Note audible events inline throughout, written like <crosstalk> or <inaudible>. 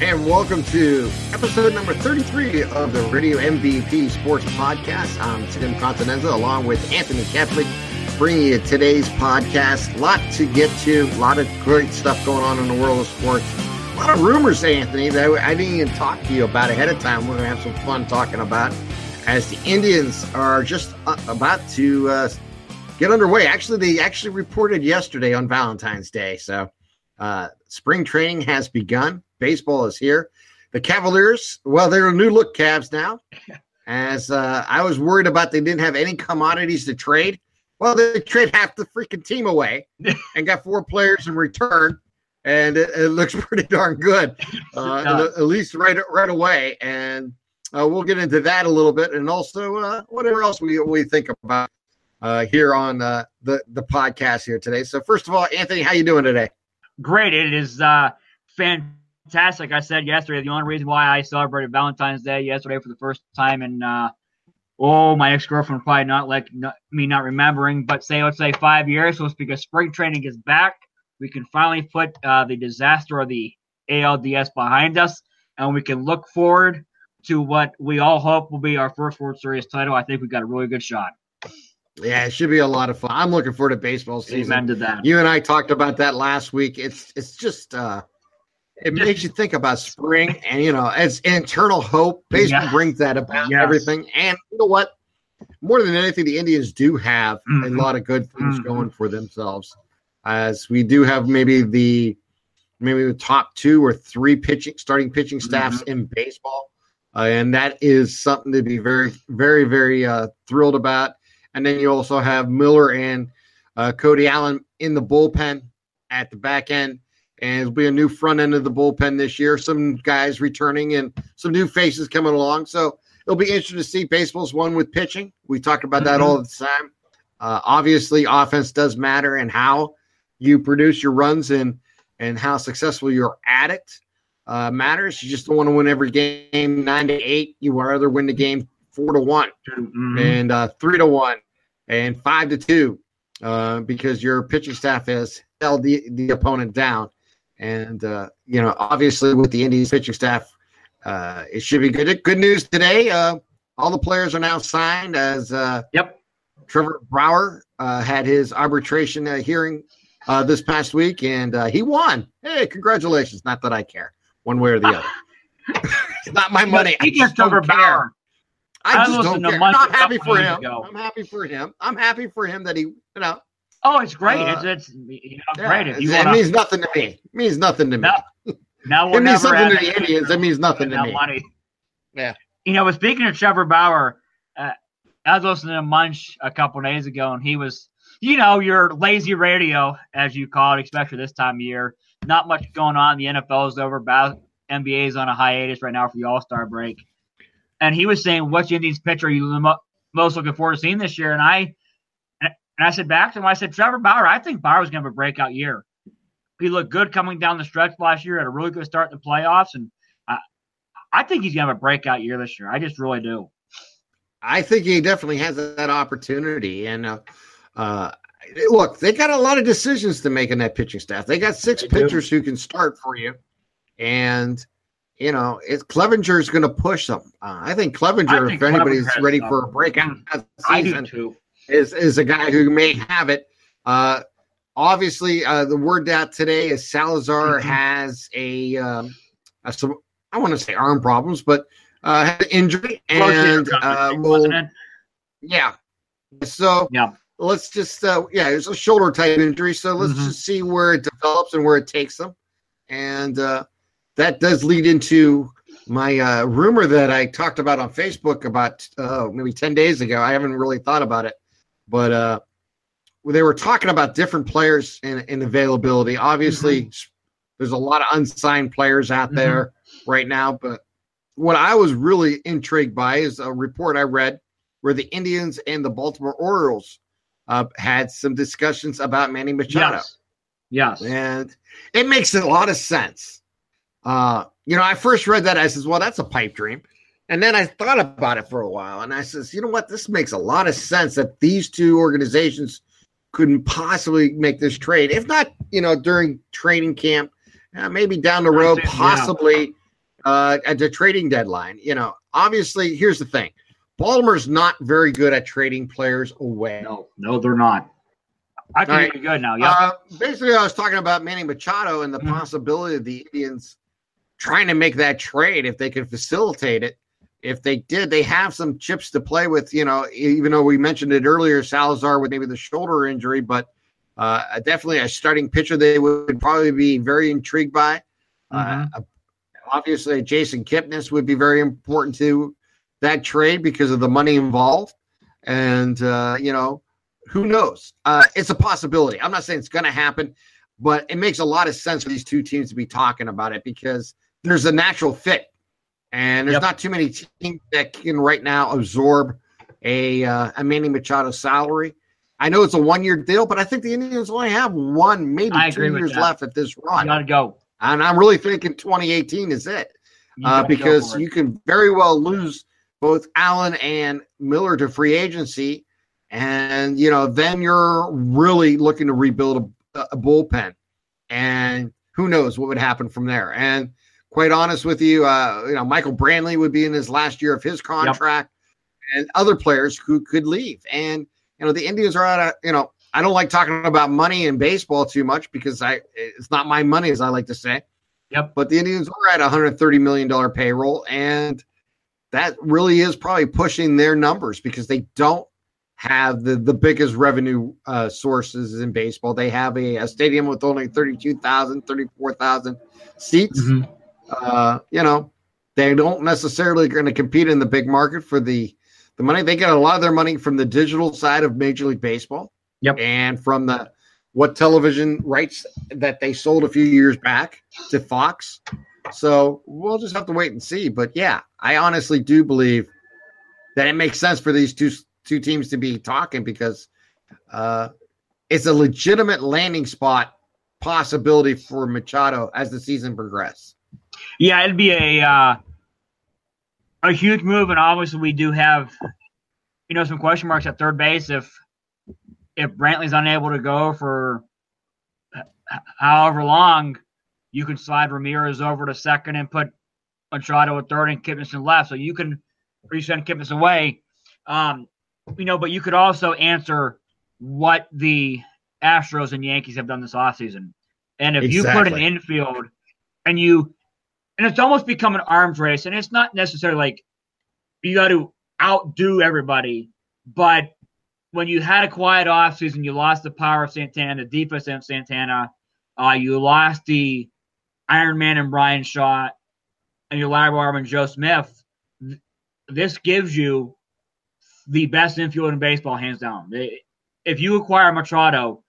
and welcome to episode number 33 of the Radio MVP Sports Podcast. I'm Tim Continenza along with Anthony Keflick, bringing you today's podcast. A lot to get to, a lot of great stuff going on in the world of sports. A lot of rumors, Anthony, that I didn't even talk to you about ahead of time. We're going to have some fun talking about as the Indians are just uh, about to uh, get underway. Actually, they actually reported yesterday on Valentine's Day. So uh, spring training has begun. Baseball is here. The Cavaliers, well, they're a new look Cavs now. <laughs> As uh, I was worried about, they didn't have any commodities to trade. Well, they trade half the freaking team away <laughs> and got four players in return, and it, it looks <laughs> pretty darn good, uh, at least right right away. And uh, we'll get into that a little bit, and also uh, whatever else we we think about uh, here on uh, the the podcast here today. So, first of all, Anthony, how you doing today? Great. It is uh, fantastic. I said yesterday the only reason why I celebrated Valentine's Day yesterday for the first time in uh, oh my ex girlfriend probably not like not, me not remembering, but say let's say five years was because spring training is back. We can finally put uh, the disaster of the ALDS behind us, and we can look forward to what we all hope will be our first World Series title. I think we got a really good shot. Yeah, it should be a lot of fun. I'm looking forward to baseball season. Amen to that. You and I talked about that last week. It's it's just uh it makes you think about spring and you know, as internal hope. Baseball yes. brings that about yes. everything. And you know what? More than anything, the Indians do have mm-hmm. a lot of good things mm-hmm. going for themselves. As we do have maybe the maybe the top two or three pitching starting pitching staffs mm-hmm. in baseball. Uh, and that is something to be very, very, very uh, thrilled about. And then you also have Miller and uh, Cody Allen in the bullpen at the back end. And it'll be a new front end of the bullpen this year. Some guys returning and some new faces coming along. So it'll be interesting to see. Baseball's one with pitching. We talk about that mm-hmm. all the time. Uh, obviously, offense does matter and how you produce your runs and and how successful you're at it uh, matters. You just don't want to win every game nine to eight. You rather win the game four to one mm-hmm. and uh, three to one and five to two uh, because your pitching staff has held the, the opponent down. And, uh, you know, obviously with the Indians pitching staff, uh, it should be good. Good news today. Uh, all the players are now signed as uh, yep. Trevor Bauer uh, had his arbitration uh, hearing uh, this past week and uh, he won. Hey, congratulations. Not that I care one way or the other. <laughs> it's not my money. I just Trevor Bauer. I just don't care. I'm happy for him. I'm happy for him. I'm happy for him that he, you know. Oh, it's great. Uh, it's, it's you know, yeah, great. If you it wanna, means nothing to me. It means nothing to me. Now, now it means something to the Indians. It means nothing to me. Money. Yeah. You know, speaking of Trevor Bauer, uh, I was listening to Munch a couple days ago, and he was, you know, your lazy radio, as you call it, especially this time of year. Not much going on. The NFL is over. NBA is on a hiatus right now for the All Star break and he was saying, "Which Indians pitcher are you the most looking forward to seeing this year?" And I and I said back to him, I said, "Trevor Bauer. I think Bauer was going to have a breakout year. He looked good coming down the stretch last year. Had a really good start in the playoffs, and I, I think he's going to have a breakout year this year. I just really do. I think he definitely has that opportunity, and uh, uh, look, they got a lot of decisions to make in that pitching staff. They got six they pitchers do. who can start for you, and you know, it's Clevinger is going to push them. Uh, I think Clevinger, I think if anybody's ready for a breakout season, is is a guy who may have it. Uh, obviously, uh, the word out today is Salazar mm-hmm. has a, um, a some, I want to say arm problems, but uh, had an injury and uh, yeah. So yeah. let's just uh, yeah, it's a shoulder type injury. So let's mm-hmm. just see where it develops and where it takes them, and. uh that does lead into my uh, rumor that I talked about on Facebook about uh, maybe 10 days ago. I haven't really thought about it, but uh, they were talking about different players in, in availability. Obviously, mm-hmm. there's a lot of unsigned players out mm-hmm. there mm-hmm. right now, but what I was really intrigued by is a report I read where the Indians and the Baltimore Orioles uh, had some discussions about Manny Machado. Yes. Yes. And it makes a lot of sense uh, you know, I first read that. I says, well, that's a pipe dream. And then I thought about it for a while and I says, you know what? This makes a lot of sense that these two organizations couldn't possibly make this trade. If not, you know, during training camp, uh, maybe down the road, possibly uh, at the trading deadline. You know, obviously, here's the thing: Baltimore's not very good at trading players away. No, no, they're not. I think right. good now. Yeah. Uh, basically, I was talking about Manny Machado and the mm-hmm. possibility of the Indians trying to make that trade if they could facilitate it. If they did, they have some chips to play with. You know, even though we mentioned it earlier, Salazar with maybe the shoulder injury, but uh, definitely a starting pitcher they would probably be very intrigued by. Mm-hmm. Uh, obviously, Jason Kipnis would be very important to that trade because of the money involved. And, uh, you know, who knows? Uh, it's a possibility. I'm not saying it's going to happen, but it makes a lot of sense for these two teams to be talking about it because there's a natural fit. And there's yep. not too many teams that can right now absorb a, uh, a Manny Machado salary. I know it's a one year deal, but I think the Indians only have one, maybe two years left at this run. You got to go. And I'm really thinking 2018 is it. Uh, because you can very well lose both Allen and Miller to free agency. And, you know, then you're really looking to rebuild a, a bullpen. And who knows what would happen from there. And quite honest with you, uh, you know, Michael Brantley would be in his last year of his contract yep. and other players who could leave. And, you know, the Indians are at a, you know, I don't like talking about money in baseball too much because I it's not my money, as I like to say. Yep. But the Indians are at hundred thirty million dollar payroll, and that really is probably pushing their numbers because they don't have the, the biggest revenue uh, sources in baseball. They have a, a stadium with only 32,000, 34,000 seats. Mm-hmm. Uh, you know, they don't necessarily going to compete in the big market for the, the money. They get a lot of their money from the digital side of Major League Baseball. Yep. And from the what television rights that they sold a few years back to Fox. So we'll just have to wait and see. But yeah, I honestly do believe that it makes sense for these two two teams to be talking because uh, it's a legitimate landing spot possibility for Machado as the season progresses. Yeah, it'd be a uh, a huge move, and obviously we do have you know some question marks at third base if if Brantley's unable to go for however long you can slide Ramirez over to second and put Machado at third and Kipnis in left. So you can resend Kipnis away. Um, you know, but you could also answer what the Astros and Yankees have done this offseason. And if exactly. you put an infield and you and it's almost become an arms race, and it's not necessarily like you got to outdo everybody, but when you had a quiet offseason, you lost the power of Santana, the defense of Santana, uh, you lost the Iron Man and Bryan Shaw, and your Larry Barber and Joe Smith, this gives you the best infield in baseball, hands down. If you acquire Machado,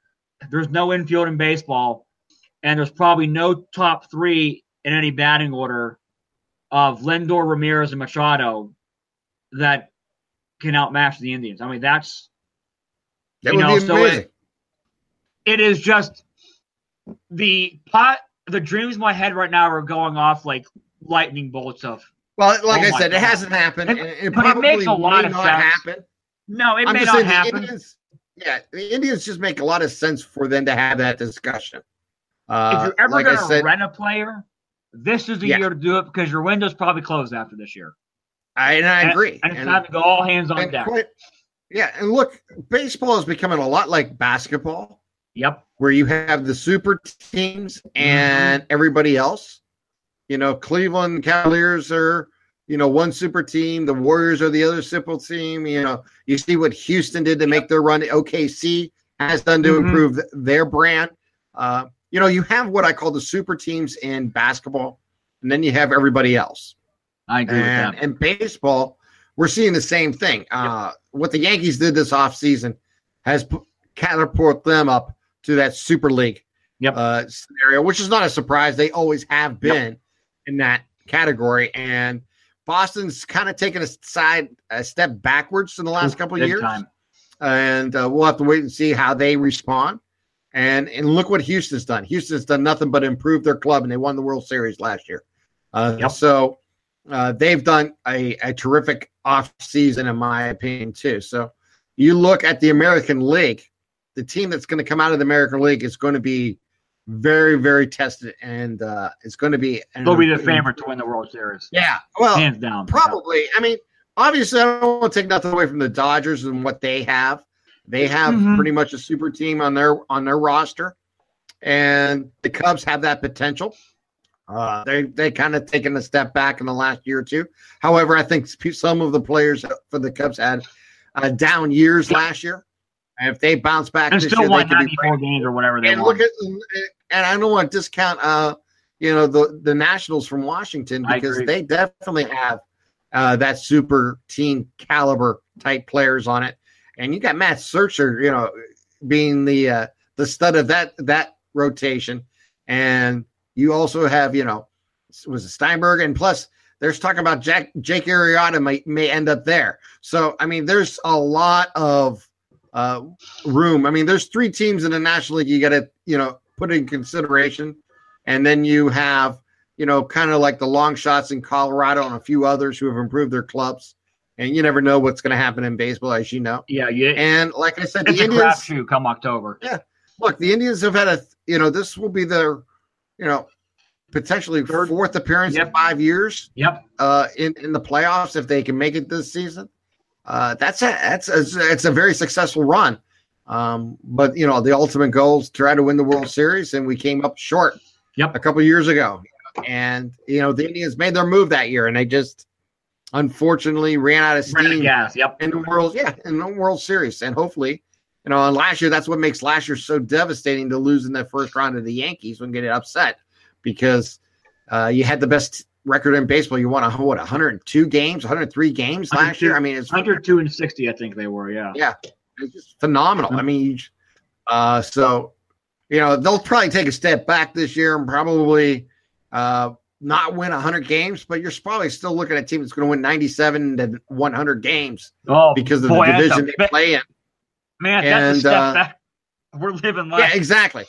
there's no infield in baseball, and there's probably no top three in any batting order of Lindor, Ramirez, and Machado that can outmatch the Indians. I mean, that's that you know, so it, it is just the pot the dreams in my head right now are going off like lightning bolts of. Well, like oh I said, God. it hasn't happened. It, it but it makes a lot of sense. Happen. No, it I'm may not happen. Indians, yeah, the Indians just make a lot of sense for them to have that discussion. Uh, if you're ever like going to rent a player, this is the yeah. year to do it because your window's probably closed after this year. I and I and, agree. And it's and, time to go all hands on deck. Quite, yeah, and look, baseball is becoming a lot like basketball. Yep. Where you have the super teams and mm-hmm. everybody else. You know, Cleveland Cavaliers are, you know, one super team. The Warriors are the other super team. You know, you see what Houston did to yep. make their run. OKC has done to mm-hmm. improve their brand. Uh, you know, you have what I call the super teams in basketball, and then you have everybody else. I agree and, with that. And baseball, we're seeing the same thing. Uh, What the Yankees did this offseason has catapulted them up to that Super League yep. uh, scenario, which is not a surprise. They always have been yep. in that category. And Boston's kind of taken a side a step backwards in the last couple of years. Time. And uh, we'll have to wait and see how they respond. And and look what Houston's done. Houston's done nothing but improve their club, and they won the World Series last year. Uh, yep. So uh, they've done a, a terrific off season, in my opinion, too. So you look at the American League, the team that's going to come out of the American League is going to be very, very tested, and uh, it's going to be. They'll be the favorite to win the World Series. Yeah, well, hands down, probably. I mean, obviously, I don't want to take nothing away from the Dodgers and what they have. They have mm-hmm. pretty much a super team on their on their roster, and the Cubs have that potential. Uh, they they kind of taken a step back in the last year or two. However, I think some of the players for the Cubs had uh, down years last year. And if they bounce back, and still year, won 94 games or whatever they and Look at, and I don't want to discount, uh, you know, the the Nationals from Washington because they definitely have uh, that super team caliber type players on it. And you got Max Scherzer, you know, being the uh, the stud of that that rotation, and you also have, you know, was Steinberg, and plus there's talking about Jack Jake Arrieta may may end up there. So I mean, there's a lot of uh, room. I mean, there's three teams in the National League you got to you know put in consideration, and then you have you know kind of like the long shots in Colorado and a few others who have improved their clubs. And you never know what's going to happen in baseball, as you know. Yeah, yeah. And like I said, it's the a Indians crapshoot come October. Yeah, look, the Indians have had a you know this will be their you know potentially Third. fourth appearance yep. in five years. Yep. Uh, in in the playoffs if they can make it this season uh, that's a that's a, it's a very successful run. Um, but you know, the ultimate goal is try to win the World Series, and we came up short. Yep. a couple years ago, and you know the Indians made their move that year, and they just unfortunately ran out of steam. Gas, yep. In the World, yeah, in the World Series, and hopefully, you know, and last year that's what makes last year so devastating to lose in the first round of the Yankees when getting upset because uh, you had the best record in baseball. You won a what 102 games, 103 games last year. I mean, it's 102 and 60. I think they were. Yeah. Yeah, it's just phenomenal. I mean, uh, so you know they'll probably take a step back this year and probably uh, not win 100 games, but you're probably still looking at a team that's going to win 97 to 100 games. Oh, because of boy, the division they play in. Man, that's and, a step uh, back. We're living life. Yeah, exactly.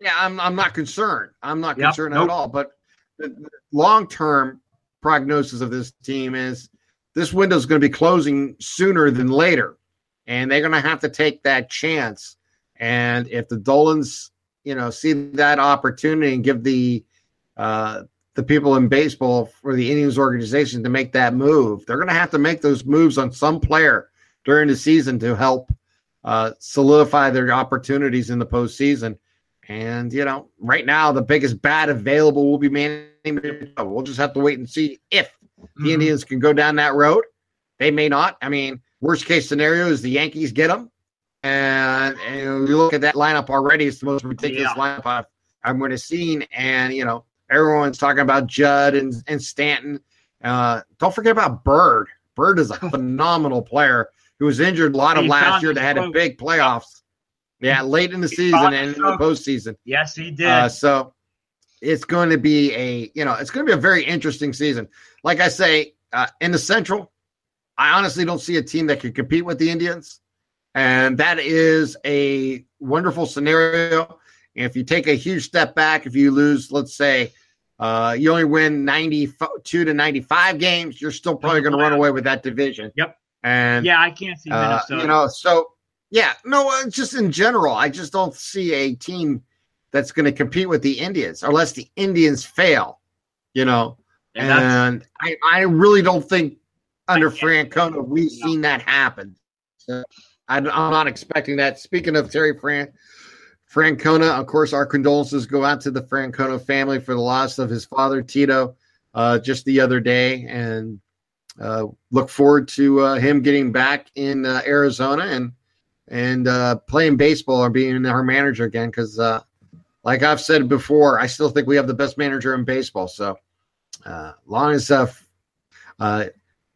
Yeah, I'm. I'm not concerned. I'm not yep, concerned nope. at all. But the long term prognosis of this team is this window is going to be closing sooner than later, and they're going to have to take that chance. And if the Dolans, you know, see that opportunity and give the uh, the people in baseball for the Indians organization to make that move, they're going to have to make those moves on some player during the season to help uh, solidify their opportunities in the postseason. And you know, right now the biggest bat available will be Manny. We'll just have to wait and see if mm-hmm. the Indians can go down that road. They may not. I mean, worst case scenario is the Yankees get them, and, and you look at that lineup already. It's the most ridiculous yeah. lineup I've, I'm going to see. And you know, everyone's talking about Judge and and Stanton. Uh, don't forget about Bird. Bird is a <laughs> phenomenal player who was injured a lot of last year. That had a big playoffs. Yeah, late in the season and in the postseason. Yes, he did. Uh, so it's going to be a you know it's going to be a very interesting season. Like I say, uh, in the Central, I honestly don't see a team that can compete with the Indians, and that is a wonderful scenario. If you take a huge step back, if you lose, let's say, uh, you only win ninety-two to ninety-five games, you're still probably going to run away with that division. Yep. And yeah, I can't see uh, Minnesota. you know, so yeah, no, uh, just in general, I just don't see a team that's going to compete with the Indians unless the Indians fail, you know. And, and I, I really don't think under Francona we've seen that happen. So I, am not expecting that. Speaking of Terry Fran, Francona, of course, our condolences go out to the Francona family for the loss of his father Tito uh, just the other day, and uh, look forward to uh, him getting back in uh, Arizona and and uh, playing baseball or being our manager again. Because, uh, like I've said before, I still think we have the best manager in baseball. So, long as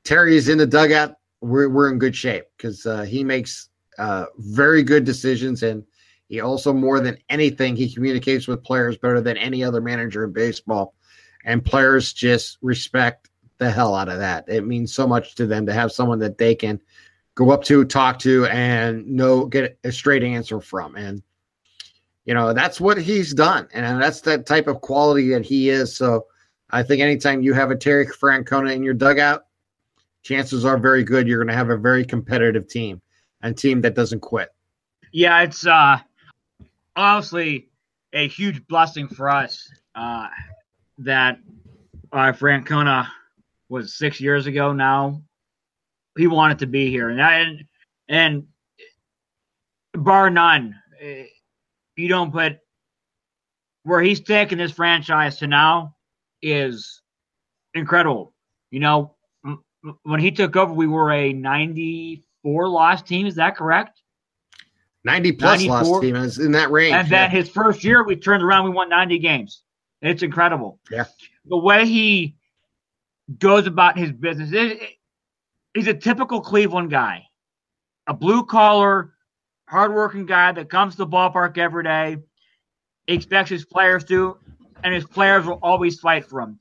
Terry is in the dugout, we're we're in good shape because he makes very good decisions and. He also, more than anything, he communicates with players better than any other manager in baseball. And players just respect the hell out of that. It means so much to them to have someone that they can go up to, talk to, and know get a straight answer from. And you know that's what he's done, and that's that type of quality that he is. So I think anytime you have a Terry Francona in your dugout, chances are very good you're going to have a very competitive team, and team that doesn't quit. Yeah, it's uh honestly a huge blessing for us uh, that uh, Francona was six years ago now. He wanted to be here, and and, and bar none, eh, you don't put where he's taken this franchise to now is incredible. You know, when he took over, we were a 94 loss team. Is that correct? 90 plus 94. loss team is in that range. And then yeah. his first year, we turned around, we won 90 games. It's incredible. Yeah. The way he goes about his business, it, it, he's a typical Cleveland guy, a blue collar, hardworking guy that comes to the ballpark every day, expects his players to, and his players will always fight for him.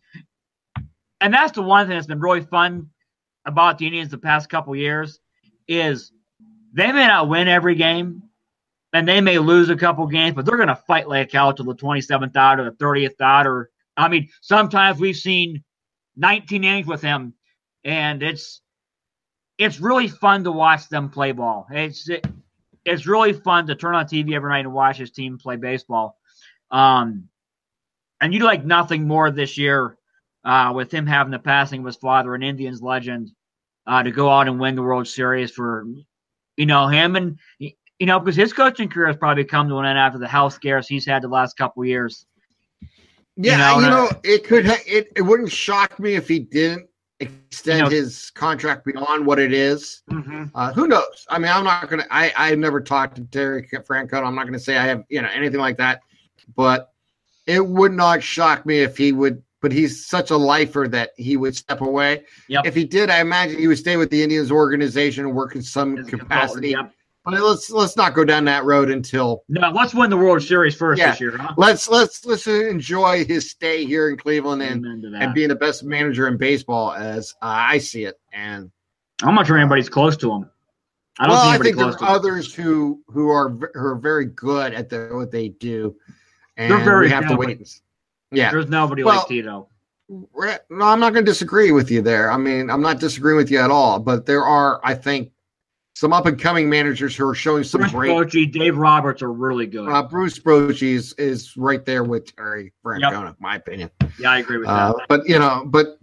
And that's the one thing that's been really fun about the Indians the past couple years is they may not win every game, and they may lose a couple games, but they're going to fight like hell to the 27th out or the 30th out. Or I mean, sometimes we've seen 19 innings with him, and it's it's really fun to watch them play ball. It's it, it's really fun to turn on TV every night and watch his team play baseball. Um, and you like nothing more this year uh, with him having the passing of his father, an Indians legend, uh, to go out and win the World Series for you know him and you know because his coaching career has probably come to an end after the health scares he's had the last couple years. Yeah, you know, you know it could ha- it it wouldn't shock me if he didn't extend you know, his contract beyond what it is. Mm-hmm. Uh, who knows? I mean, I'm not gonna. I I've never talked to Terry Francona. I'm not gonna say I have you know anything like that, but it would not shock me if he would. But he's such a lifer that he would step away. Yep. If he did, I imagine he would stay with the Indians organization and work in some capacity. Yep. But let's let's not go down that road until no. Let's win the World Series first yeah, this year. Huh? Let's let's let's enjoy his stay here in Cleveland and and being the best manager in baseball as uh, I see it. And I'm not sure anybody's close to him. I don't well, I think there are others who who are who are very good at the, what they do, and They're very we have to wait. Yeah, there's nobody well, like Tito. No, I'm not going to disagree with you there. I mean, I'm not disagreeing with you at all. But there are, I think, some up and coming managers who are showing some Bruce great. Bochy, Dave Roberts are really good. Uh, Bruce Bochy is, is right there with Terry Francona, yep. my opinion. Yeah, I agree with uh, that. But you know, but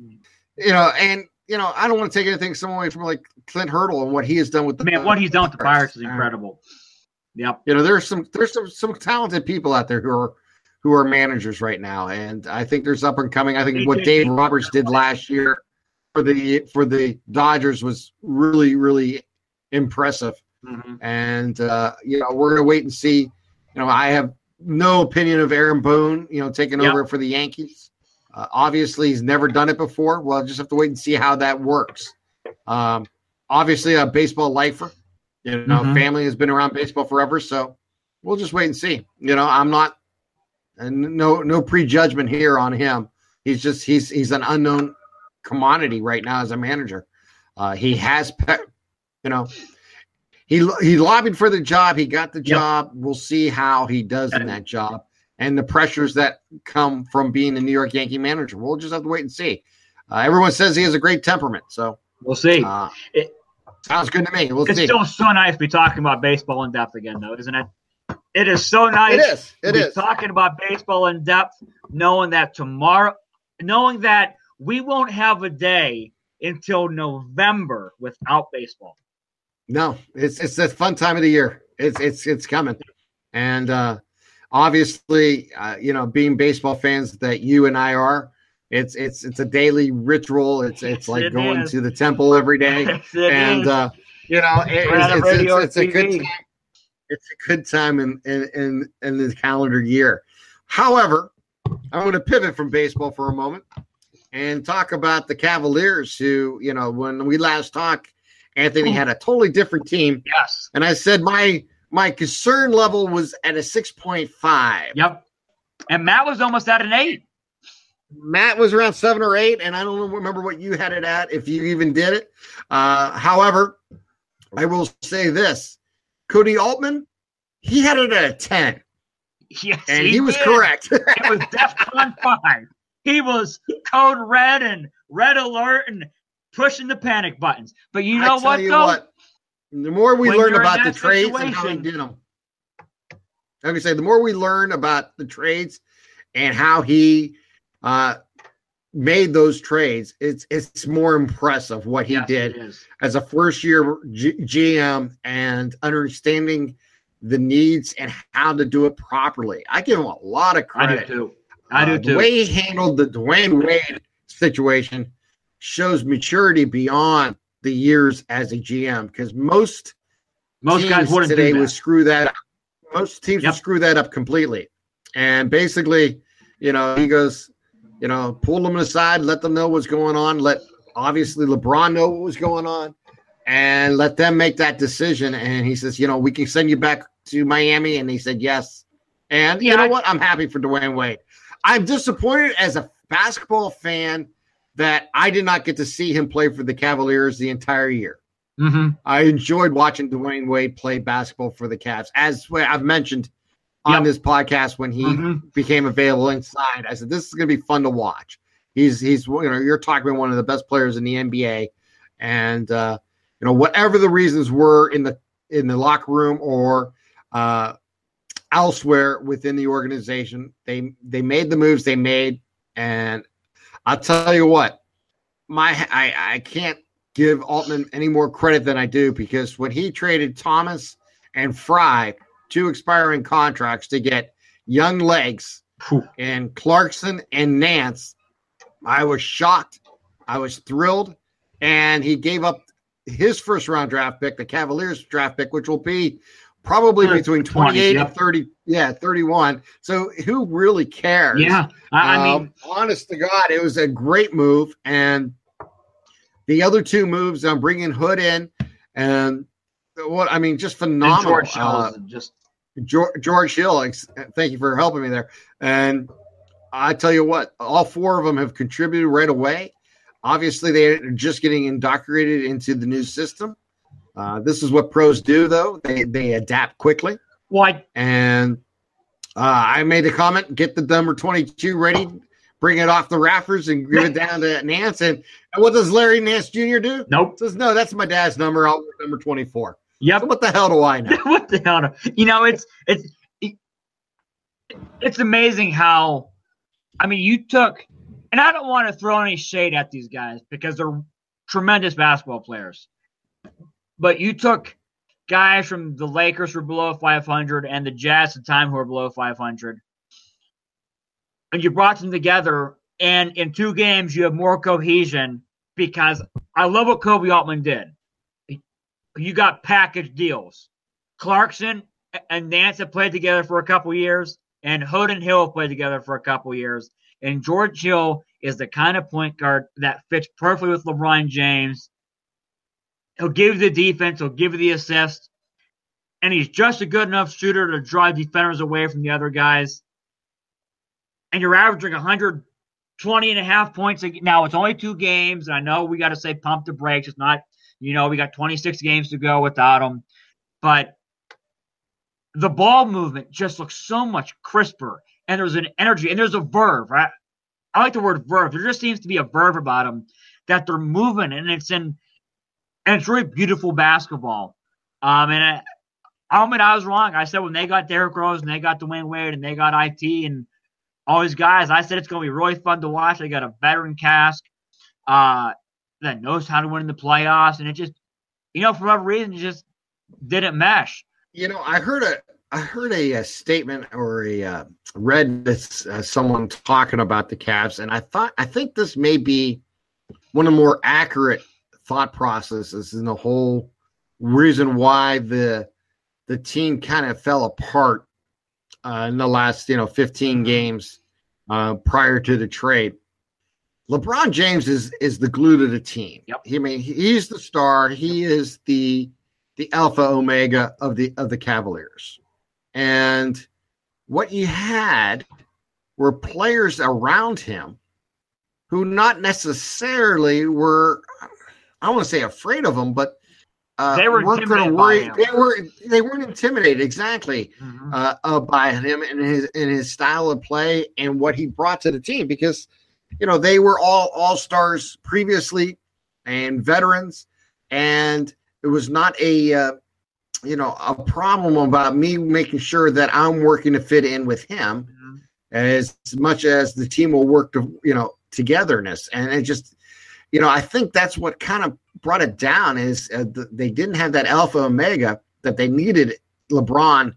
you know, and you know, I don't want to take anything some away from like Clint Hurdle and what he has done with the. Man, what he's done with the Pirates is incredible. Yep. You know, there's some there's some some talented people out there who are who are managers right now, and I think there's up and coming. I think what Dave Roberts did last year for the for the Dodgers was really really impressive. Mm-hmm. And uh, you know, we're gonna wait and see. You know, I have no opinion of Aaron Boone, you know, taking yep. over for the Yankees. Uh, obviously, he's never done it before. Well, just have to wait and see how that works. Um, obviously, a baseball lifer. You know, mm-hmm. family has been around baseball forever, so we'll just wait and see. You know, I'm not, and no, no prejudgment here on him. He's just he's he's an unknown commodity right now as a manager. Uh, he has pe- you know, he he lobbied for the job. He got the job. Yep. We'll see how he does in that job and the pressures that come from being a New York Yankee manager. We'll just have to wait and see. Uh, everyone says he has a great temperament, so we'll see. Uh, it, sounds good to me. We'll it's see. still so nice to be talking about baseball in depth again, though, isn't it? It is so nice. It is. It is talking about baseball in depth, knowing that tomorrow, knowing that we won't have a day until November without baseball. No, it's it's a fun time of the year. It's it's it's coming, and uh, obviously, uh, you know, being baseball fans that you and I are, it's it's it's a daily ritual. It's it's like it going is. to the temple every day, <laughs> and uh, you know, it, it's, it's, it's, it's a good time. It's a good time in in in, in the calendar year. However, I'm going to pivot from baseball for a moment and talk about the Cavaliers, who you know, when we last talked Anthony had a totally different team. Yes. And I said my my concern level was at a 6.5. Yep. And Matt was almost at an 8. Matt was around 7 or 8 and I don't remember what you had it at if you even did it. Uh, however, I will say this. Cody Altman, he had it at a 10. Yes, and he, he was correct. it was DEFCON 5. He was code red and red alert and pushing the panic buttons. But you know what, you though? What, the more we learn about the trades and how they did them. let me say, the more we learn about the trades and how he uh, made those trades, it's it's more impressive what he yes, did as a first year G- GM and understanding the needs and how to do it properly. I give him a lot of credit. I do too. I do uh. The way he handled the Dwyane Wade situation shows maturity beyond the years as a GM because most most guys wouldn't today would screw that up. Most teams yep. would screw that up completely. And basically, you know, he goes, you know, pull them aside, let them know what's going on, let obviously LeBron know what was going on, and let them make that decision. And he says, you know, we can send you back to Miami. And he said, yes. And yeah, you know I, what? I'm happy for Dwyane Wade. I'm disappointed as a basketball fan that I did not get to see him play for the Cavaliers the entire year. Mm-hmm. I enjoyed watching Dwyane Wade play basketball for the Cavs. As I've mentioned on yep. this podcast when he mm-hmm. became available inside, I said this is going to be fun to watch. He's he's you know you're talking about one of the best players in the NBA, and uh, you know whatever the reasons were in the in the locker room or uh, elsewhere within the organization, they they made the moves they made, and I'll tell you what, my I, I can't give Altman any more credit than I do because when he traded Thomas and Frye, two expiring contracts to get young legs and Clarkson and Nance, I was shocked. I was thrilled. And he gave up his first round draft pick, the Cavaliers draft pick, which will be probably between 28 yep. and 30 yeah 31 so who really cares? Yeah i, I mean um, honest to god it was a great move and the other two moves i'm bringing hood in and what i mean just phenomenal george hill uh, just george, george hill thank you for helping me there. And i tell you what all four of them have contributed right away. Obviously they're just getting indoctrinated into the new system uh, this is what pros do, though. They they adapt quickly. Why? And uh, I made a comment: get the number twenty-two ready, bring it off the rafters, and give it down to Nance. And, and what does Larry Nance Jr. do? Nope. Says no. That's my dad's number. I'll wear number twenty-four. Yep. So what the hell do I know? <laughs> what the hell? Do, you know, it's it's it's amazing how. I mean, you took, and I don't want to throw any shade at these guys because they're tremendous basketball players. But you took guys from the Lakers who were below 500 and the Jazz at the time who were below 500, and you brought them together. And in two games, you have more cohesion because I love what Koby Altman did. You got package deals. Clarkson and Nance have played together for a couple years, and Hood and Hill have played together for a couple years. And George Hill is the kind of point guard that fits perfectly with LeBron James He'll give the defense. He'll give the assist. And he's just a good enough shooter to drive defenders away from the other guys. And you're averaging 120 and a half points. A, now, it's only two games. And I know we got to say pump the brakes. It's not, you know, we got 26 games to go without him. But the ball movement just looks so much crisper. And there's an energy and there's a verve, right? I like the word verve. There just seems to be a verve about them that they're moving and it's in and it's really beautiful basketball. Um, and I, I'll admit I was wrong. I said when they got Derrick Rose and they got Dwyane Wade and they got IT and all these guys, I said it's going to be really fun to watch. They got a veteran cast uh, that knows how to win in the playoffs, and it just, you know, for whatever reason, it just didn't mesh. You know, I heard a I heard a, a statement or a uh, read this uh, someone talking about the Cavs, and I thought I think this may be one of the more accurate thought processes and the whole reason why the the team kind of fell apart uh, in the last you know 15 games uh, prior to the trade. LeBron James is is the glue to the team. Yep. He, I mean, he's the star. He is the the alpha omega of the of the Cavaliers. And what you had were players around him who not necessarily were I want to say afraid of him, but uh, they were weren't going to worry. They were they weren't intimidated exactly mm-hmm. uh, uh, by him and his in his style of play and what he brought to the team because you know they were all all stars previously and veterans, and it was not a uh, you know, a problem about me making sure that I'm working to fit in with him mm-hmm. as much as the team will work to, you know, togetherness. And it just, you know, I think that's what kind of brought it down is uh, the, they didn't have that alpha omega that they needed LeBron.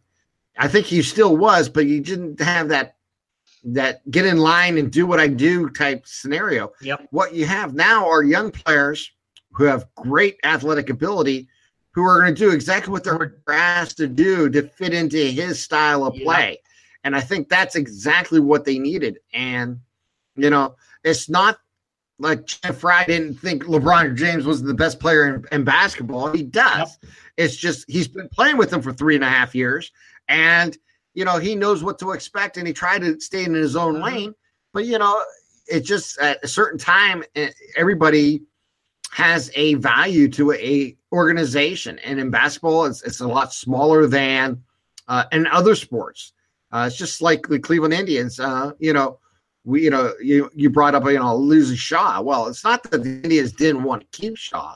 I think he still was, but you didn't have that that get in line and do what I do type scenario. Yep. What you have now are young players who have great athletic ability who are going to do exactly what they're asked to do to fit into his style of play. And I think that's exactly what they needed. And, you know, it's not like Jeff Fry didn't think LeBron James was the best player in, in basketball. He does. Yep. It's just he's been playing with them for three and a half years. And, you know, he knows what to expect and he tried to stay in his own mm-hmm. lane. But, you know, it just at a certain time, eh, everybody has a value to a organization. And in basketball, it's, it's a lot smaller than uh, in other sports. Uh, it's just like the Cleveland Indians. Uh, you know, we you know you you brought up you know losing Shaw. Well, it's not that the Indians didn't want to keep Shaw.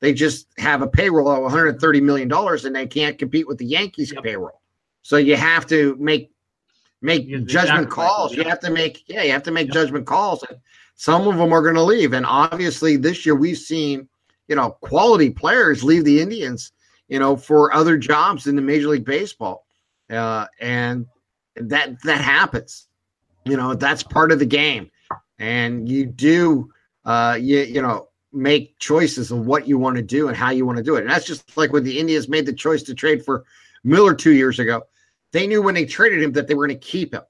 They just have a payroll of 130 million dollars, and they can't compete with the Yankees yep. payroll. So you have to make make judgment calls. You have to make yeah, you have to make yep. judgment calls. And some of them are going to leave, and obviously this year we've seen you know, quality players leave the Indians, you know, for other jobs in the Major League Baseball, uh, and that that happens. You know, that's part of the game, and you do, uh, you you know, make choices of what you want to do and how you want to do it. And that's just like when the Indians made the choice to trade for Miller two years ago. They knew when they traded him that they were going to keep him.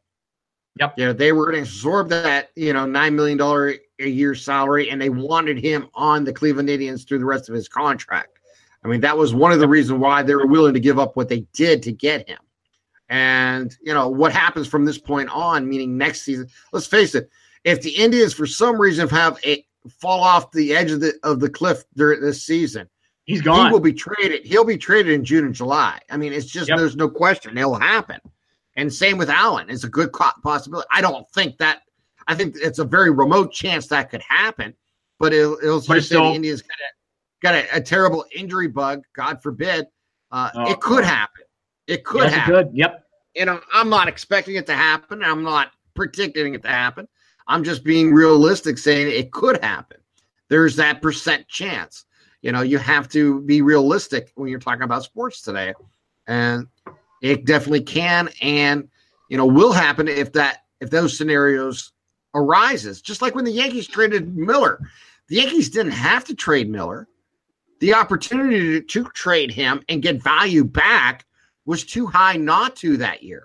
Yep. You know, they were going to absorb that, you know, $9 million a year salary, and they wanted him on the Cleveland Indians through the rest of his contract. I mean, that was one of the reasons why they were willing to give up what they did to get him. And, you know, what happens from this point on, meaning next season, let's face it, if the Indians for some reason have a fall off the edge of the of the cliff during this season, he's gone. He will be traded. He'll be traded in June and July. I mean, it's just yep. there's no question it'll happen. And same with Allen. It's a good possibility. I don't think that. I think it's a very remote chance that could happen. But it'll, it'll but just say the Indians got a, got a, a, terrible injury bug. God forbid. Uh, oh, it could happen. It could yes, happen. It could. Yep. You know, I'm not expecting it to happen. I'm not predicting it to happen. I'm just being realistic, saying it could happen. There's that percent chance. You know, you have to be realistic when you're talking about sports today. And it definitely can and you know will happen if that if those scenarios arises. Just like when the Yankees traded Miller, the Yankees didn't have to trade Miller. The opportunity to, to trade him and get value back was too high not to that year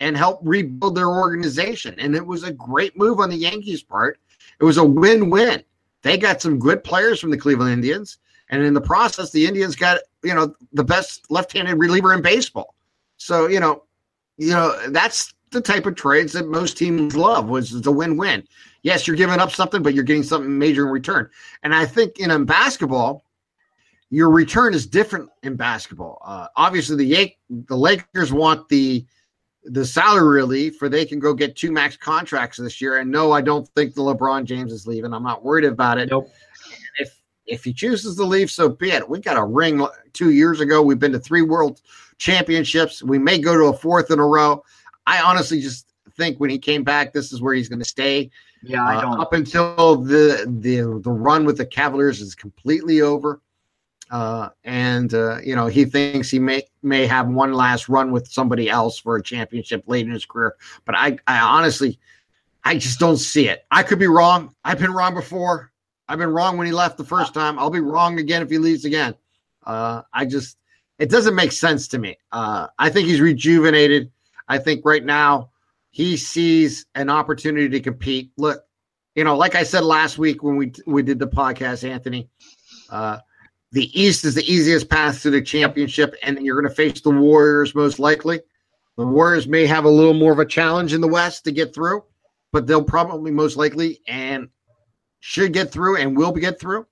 and help rebuild their organization. And it was a great move on the Yankees' part. It was a win win. They got some good players from the Cleveland Indians. And in the process, the Indians got, you know, the best left handed reliever in baseball. So you know, you know that's the type of trades that most teams love was the win-win. Yes, you're giving up something, but you're getting something major in return. And I think in basketball, your return is different in basketball. Uh, obviously, the the Lakers want the the salary relief for they can go get two max contracts this year. And no, I don't think the LeBron James is leaving. I'm not worried about it. Nope. If if he chooses to leave, so be it. We got a ring two years ago. We've been to three World championships. We may go to a fourth in a row. I honestly just think when he came back, this is where he's going to stay. Yeah, I don't. Uh, up until the the the run with the Cavaliers is completely over, uh, and uh, you know he thinks he may may have one last run with somebody else for a championship late in his career. But I, I honestly, I just don't see it. I could be wrong. I've been wrong before. I've been wrong when he left the first time. I'll be wrong again if he leaves again. Uh, I just it doesn't make sense to me. Uh, I think he's rejuvenated. I think right now he sees an opportunity to compete. Look, you know, like I said last week when we we did the podcast, Anthony, uh, the East is the easiest path to the championship, and you're going to face the Warriors most likely. The Warriors may have a little more of a challenge in the West to get through, but they'll probably most likely and should get through and will get through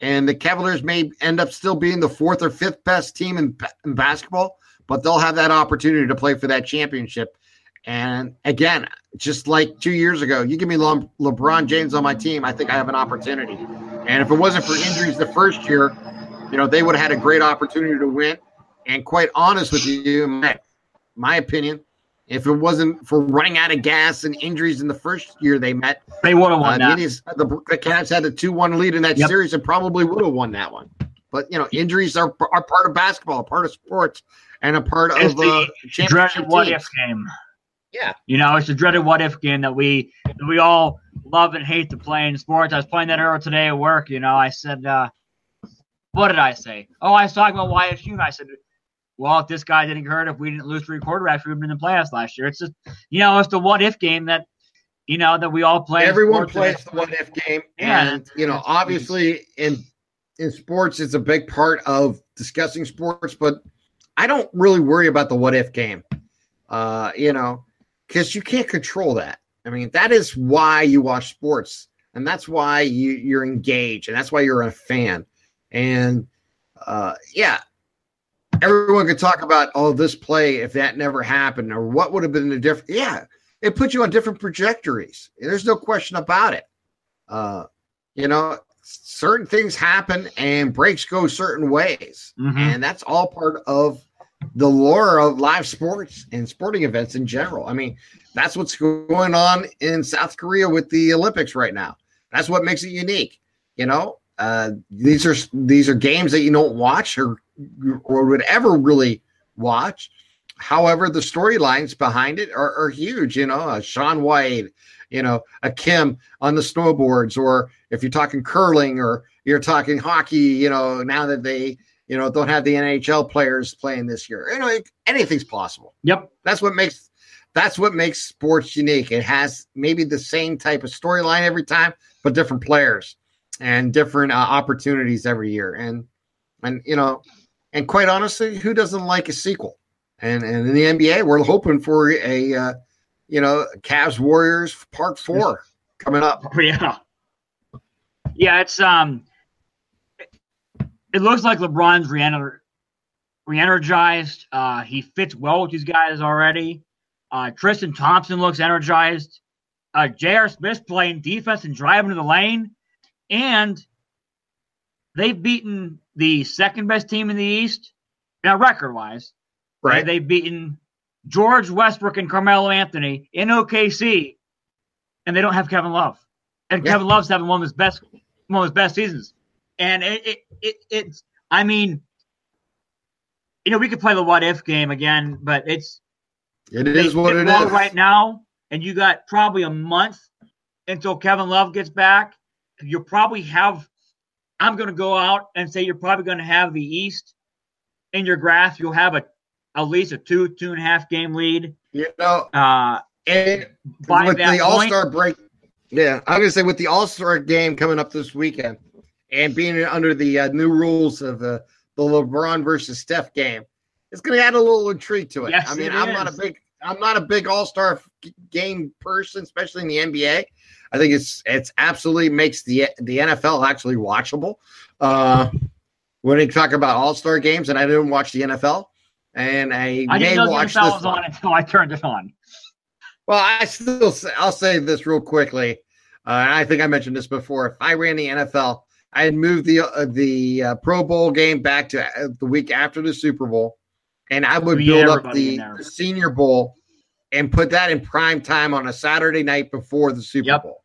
and the Cavaliers may end up still being the fourth or fifth best team in, in basketball, but they'll have that opportunity to play for that championship. And again, just like two years ago, you give me Le- LeBron James on my team, I think I have an opportunity. And if it wasn't for injuries the first year, you know, they would have had a great opportunity to win. and quite honest with you, my, my opinion, if it wasn't for running out of gas and injuries in the first year they met, they would have won uh, that. The, Indians, the, the Cavs had a two-one lead in that yep. series and probably would have won that one. But you know, injuries are are part of basketball, part of sports, and a part it's of the uh, dreaded what if game. Yeah, you know, it's a dreaded what if game that we that we all love and hate to play in sports. I was playing that earlier today at work. You know, I said, uh, what did I say? Oh, I was talking about YSU, and I said, well, if this guy didn't hurt, if we didn't lose three quarterbacks, we would have been in the playoffs last year. It's just, you know, it's the what if game that, you know, that we all play. Everyone plays the what if game. Yeah. And, you know, obviously in in sports, it's a big part of discussing sports, but I don't really worry about the what if game. Uh, you know, because you can't control that. I mean, that is why you watch sports, and that's why you, you're engaged, and that's why you're a fan. And uh, yeah, everyone could talk about oh this play if that never happened or what would have been the different yeah it puts you on different trajectories there's no question about it uh you know certain things happen and breaks go certain ways mm-hmm. and that's all part of the lore of live sports and sporting events in general i mean that's what's going on in south korea with the olympics right now that's what makes it unique you know uh, these are these are games that you don't watch or or would ever really watch. However, the storylines behind it are, are huge. You know, a Shaun White, you know, a Kim on the snowboards, or if you're talking curling or you're talking hockey, you know, now that they, you know, don't have the NHL players playing this year, you know, anything's possible. Yep, that's what makes that's what makes sports unique. It has maybe the same type of storyline every time, but different players and different uh, opportunities every year. And and you know, and quite honestly, who doesn't like a sequel? And and in the NBA, we're hoping for a uh, you know Cavs Warriors Part Four <laughs> coming up. Yeah, yeah. It's um, it looks like LeBron's re-ener- re-energized. Uh, he fits well with these guys already. Uh, Tristan Thompson looks energized. Uh, J.R. Smith playing defense and driving to the lane, and they've beaten the second best team in the East, now record wise. Right. They've beaten George Westbrook and Carmelo Anthony in OKC, and they don't have Kevin Love. And yeah. Kevin Love's having one of his best one of his best seasons. And it, it, it it's I mean, you know, we could play the what if game again, but it's it is what it is right now, and you got probably a month until Kevin Love gets back. You'll probably have I'm going to go out and say you're probably going to have the East in your graph. You'll have a at least a two two and a half game lead. You know, uh, and with the All Star break, yeah, I'm going to say with the All Star game coming up this weekend, and being under the uh, new rules of the the LeBron versus Steph game, it's going to add a little intrigue to it. Yes, I mean, it I'm is. not a big I'm not a big All Star game person, especially in the NBA. I think it's it's absolutely makes the the NFL actually watchable. Uh, when you talk about All Star games, and I didn't watch the NFL, and I, I may didn't watch the NFL this was on until I turned it on. Well, I still say, I'll say this real quickly. Uh, I think I mentioned this before. If I ran the NFL, I had moved the uh, the uh, Pro Bowl game back to uh, the week after the Super Bowl, and I would build up the, the Senior Bowl and put that in prime time on a Saturday night before the Super yep. Bowl.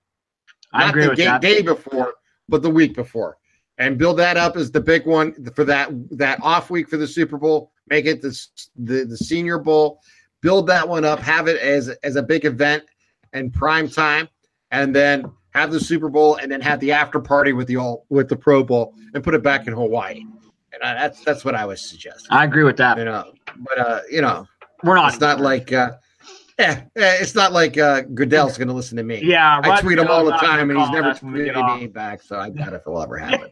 I agree the with day before, but the week before, and build that up as the big one for that that off week for the Super Bowl. Make it the the, the Senior Bowl. Build that one up. Have it as as a big event and prime time, and then have the Super Bowl, and then have the after party with the all with the Pro Bowl, and put it back in Hawaii. And I, that's that's what I was suggesting. I agree with that. You know, but uh, you know, we're not. It's not like. Uh, yeah, it's not like uh, Goodell's going to listen to me. Yeah, I tweet him all the time, and he's never tweeted me back. So I doubt if it'll ever <laughs> happen.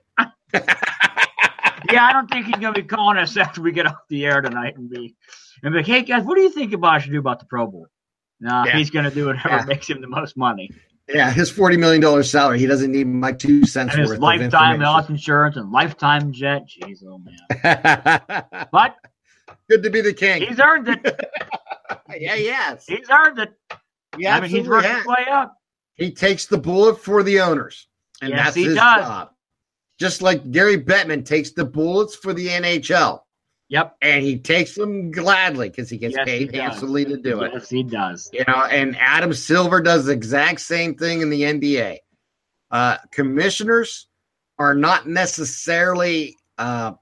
yeah, I don't think he's going to be calling us after we get off the air tonight and be and be like, "Hey guys, what do you think about I should do about the Pro Bowl?" No, yeah. he's going to do whatever yeah. makes him the most money. Yeah, his forty million dollars salary, he doesn't need my two cents and worth. His lifetime health insurance and lifetime jet. Jeez, oh man! <laughs> but good to be the king. He's earned it. <laughs> yeah, yes. He's earned it. Yeah, I mean, he's worked his way up. He takes the bullet for the owners, and yes, that's he his does. job. Just like Gary Bettman takes the bullets for the NHL. Yep. And he takes them gladly because he gets yes, paid he handsomely to do it. Yes, he does. You know, and Adam Silver does the exact same thing in the NBA. Uh, commissioners are not necessarily uh,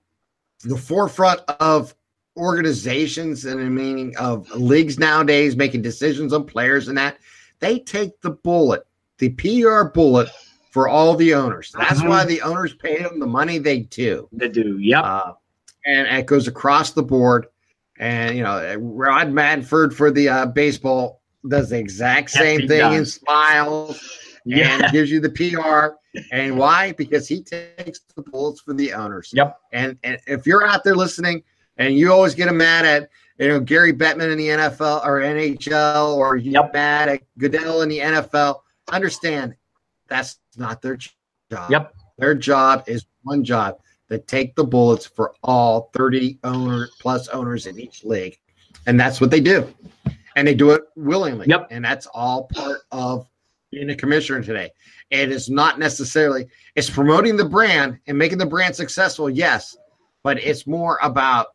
the forefront of organizations and the meaning of leagues nowadays making decisions on players and that. They take the bullet, the PR bullet for all the owners. That's why the owners pay them the money they do. They do, yep. Uh, and it goes across the board. And you know, Rob Manfred for the uh, baseball does the exact same yes, thing does. and smiles yeah. and <laughs> gives you the PR. And why? Because he takes the bullets for the owners. Yep. And and if you're out there listening and you always get mad at you know Gary Bettman in the NFL or NHL or you yep. mad at Goodell in the NFL, understand that's not their job. Yep. Their job is one job that take the bullets for all 30 owner plus owners in each league. And that's what they do. And they do it willingly. Yep. And that's all part of being a commissioner today. It is not necessarily it's promoting the brand and making the brand successful, yes, but it's more about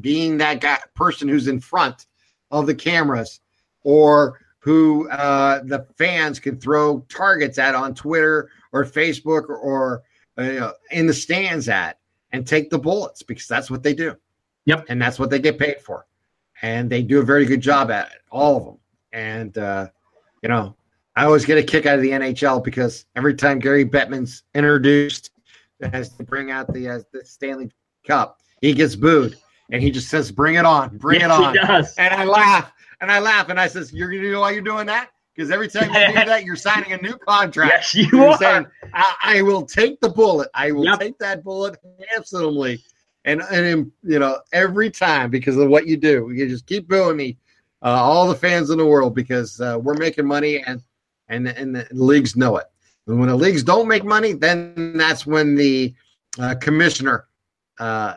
being that guy person who's in front of the cameras or who uh, the fans can throw targets at on Twitter or Facebook or, or uh, in the stands at and take the bullets because that's what they do. Yep. And that's what they get paid for. And they do a very good job at it, all of them. And, uh, you know, I always get a kick out of the NHL because every time Gary Bettman's introduced as to bring out the, uh, the Stanley Cup, he gets booed and he just says, "Bring it on, bring yes, it on." And I laugh and I laugh and I says, "You're gonna know why you're doing that? Because every time you do that, you're signing a new contract. Yes, you you're are. Saying, I, I, will take the bullet. I will yep. take that bullet handsomely. And, and you know, every time because of what you do, you just keep booing me, uh, all the fans in the world, because uh, we're making money and, and, and the leagues know it. And when the leagues don't make money, then that's when the uh, commissioner uh,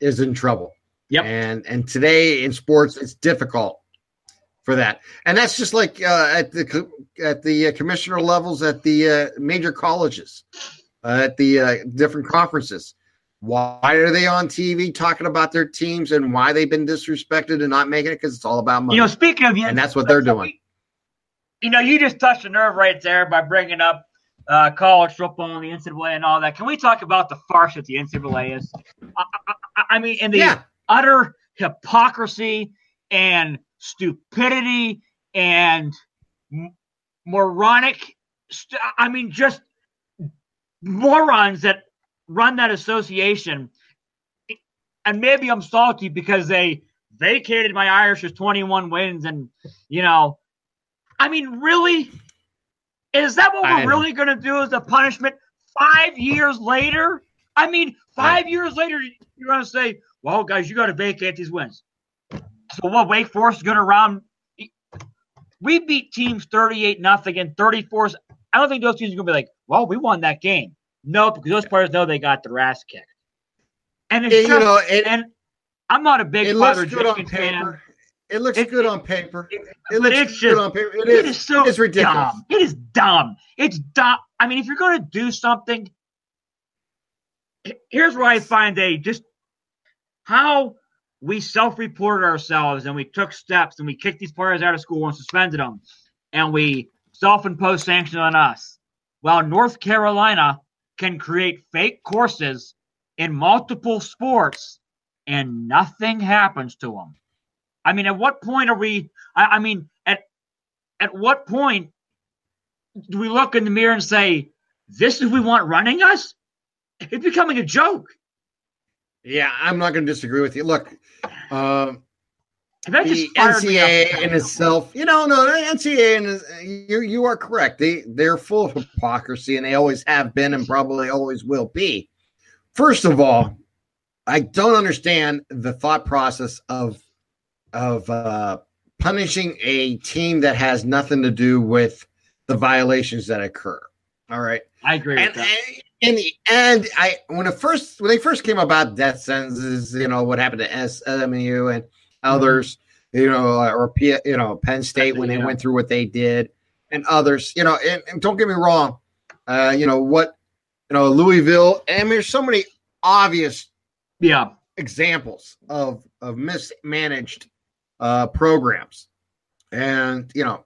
is in trouble. Yep. And and today in sports, it's difficult for that. And that's just like uh, at the at the uh, commissioner levels at the uh, major colleges, uh, at the uh, different conferences. Why are they on TV talking about their teams and why they've been disrespected and not making it? Because it's all about money. You know, speaking of, you, and that's what they're doing. You know, you just touched a nerve right there by bringing up uh, college football and the NCAA and all that. Can we talk about the farce that the NCAA is? I, I, I mean, in the yeah. utter hypocrisy and stupidity and moronic. St- I mean, just morons that run that association. And maybe I'm salty because they vacated my Irish's 21 wins. And, you know, I mean, really? Is that what we're really going to do as a punishment five years later? I mean, five years later, you're going to say, well, guys, you got to vacate these wins. So what? Wake Forest is going to round. We beat teams 38 nothing and 34. I don't think those teams are going to be like, well, we won that game. No, because those players know they got their ass kicked. And it's just, you know, it, and I'm not a big it looks good on paper. Fan. It looks it, good on paper. It, it looks it's just, good on paper. It, it is, is so it's ridiculous. Dumb. It is dumb. It's dumb. I mean, if you're going to do something, here's where I find a just how we self-reported ourselves and we took steps and we kicked these players out of school and suspended them. And we self-imposed sanctions on us. While north carolina can create fake courses in multiple sports and nothing happens to them i mean at what point are we i, I mean at at what point do we look in the mirror and say this is we want running us? It's becoming a joke. Yeah, I'm not going to disagree with you. Look, um, the NCAA in itself, you know, no, the NCAA and you you are correct. They they're full of hypocrisy, and they always have been, and probably always will be. First of all, I don't understand the thought process of of uh, punishing a team that has nothing to do with the violations that occur. All right, I agree. And, in the end, I when it first when they first came about death sentences, you know what happened to SMU and others, mm-hmm. you know, or P, you know Penn State when they yeah. went through what they did, and others, you know, and, and don't get me wrong, uh, you know what, you know Louisville, and there's so many obvious, yeah, examples of of mismanaged uh, programs, and you know,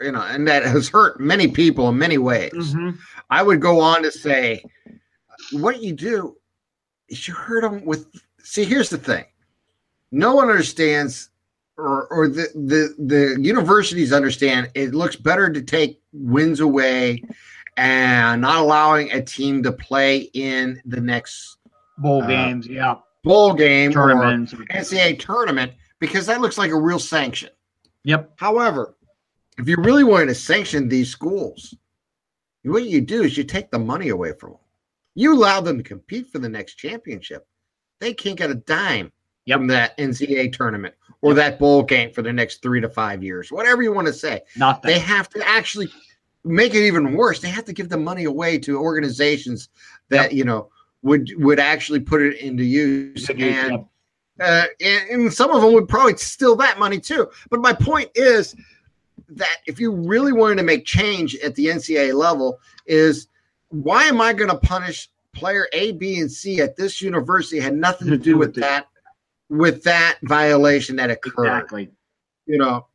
you know, and that has hurt many people in many ways. Mm-hmm. I would go on to say, what you do is you hurt them with. See, here's the thing: no one understands, or or the the the universities understand. It looks better to take wins away and not allowing a team to play in the next bowl uh, games, yeah, bowl game tournament, or NCAA tournament because that looks like a real sanction. Yep. However, if you really want to sanction these schools, what you do is you take the money away from them. You allow them to compete for the next championship. They can't get a dime yep. from that NCAA tournament or yep. that bowl game for the next three to five years, whatever you want to say. Nothing. They have to actually make it even worse. They have to give the money away to organizations that yep. you know would would actually put it into use, and, uh, and and some of them would probably steal that money too. But my point is that if you really wanted to make change at the NCAA level, is why am I going to punish player A, B, and C at this university? Had nothing to do with <laughs> that with that violation that occurred. Exactly. You know,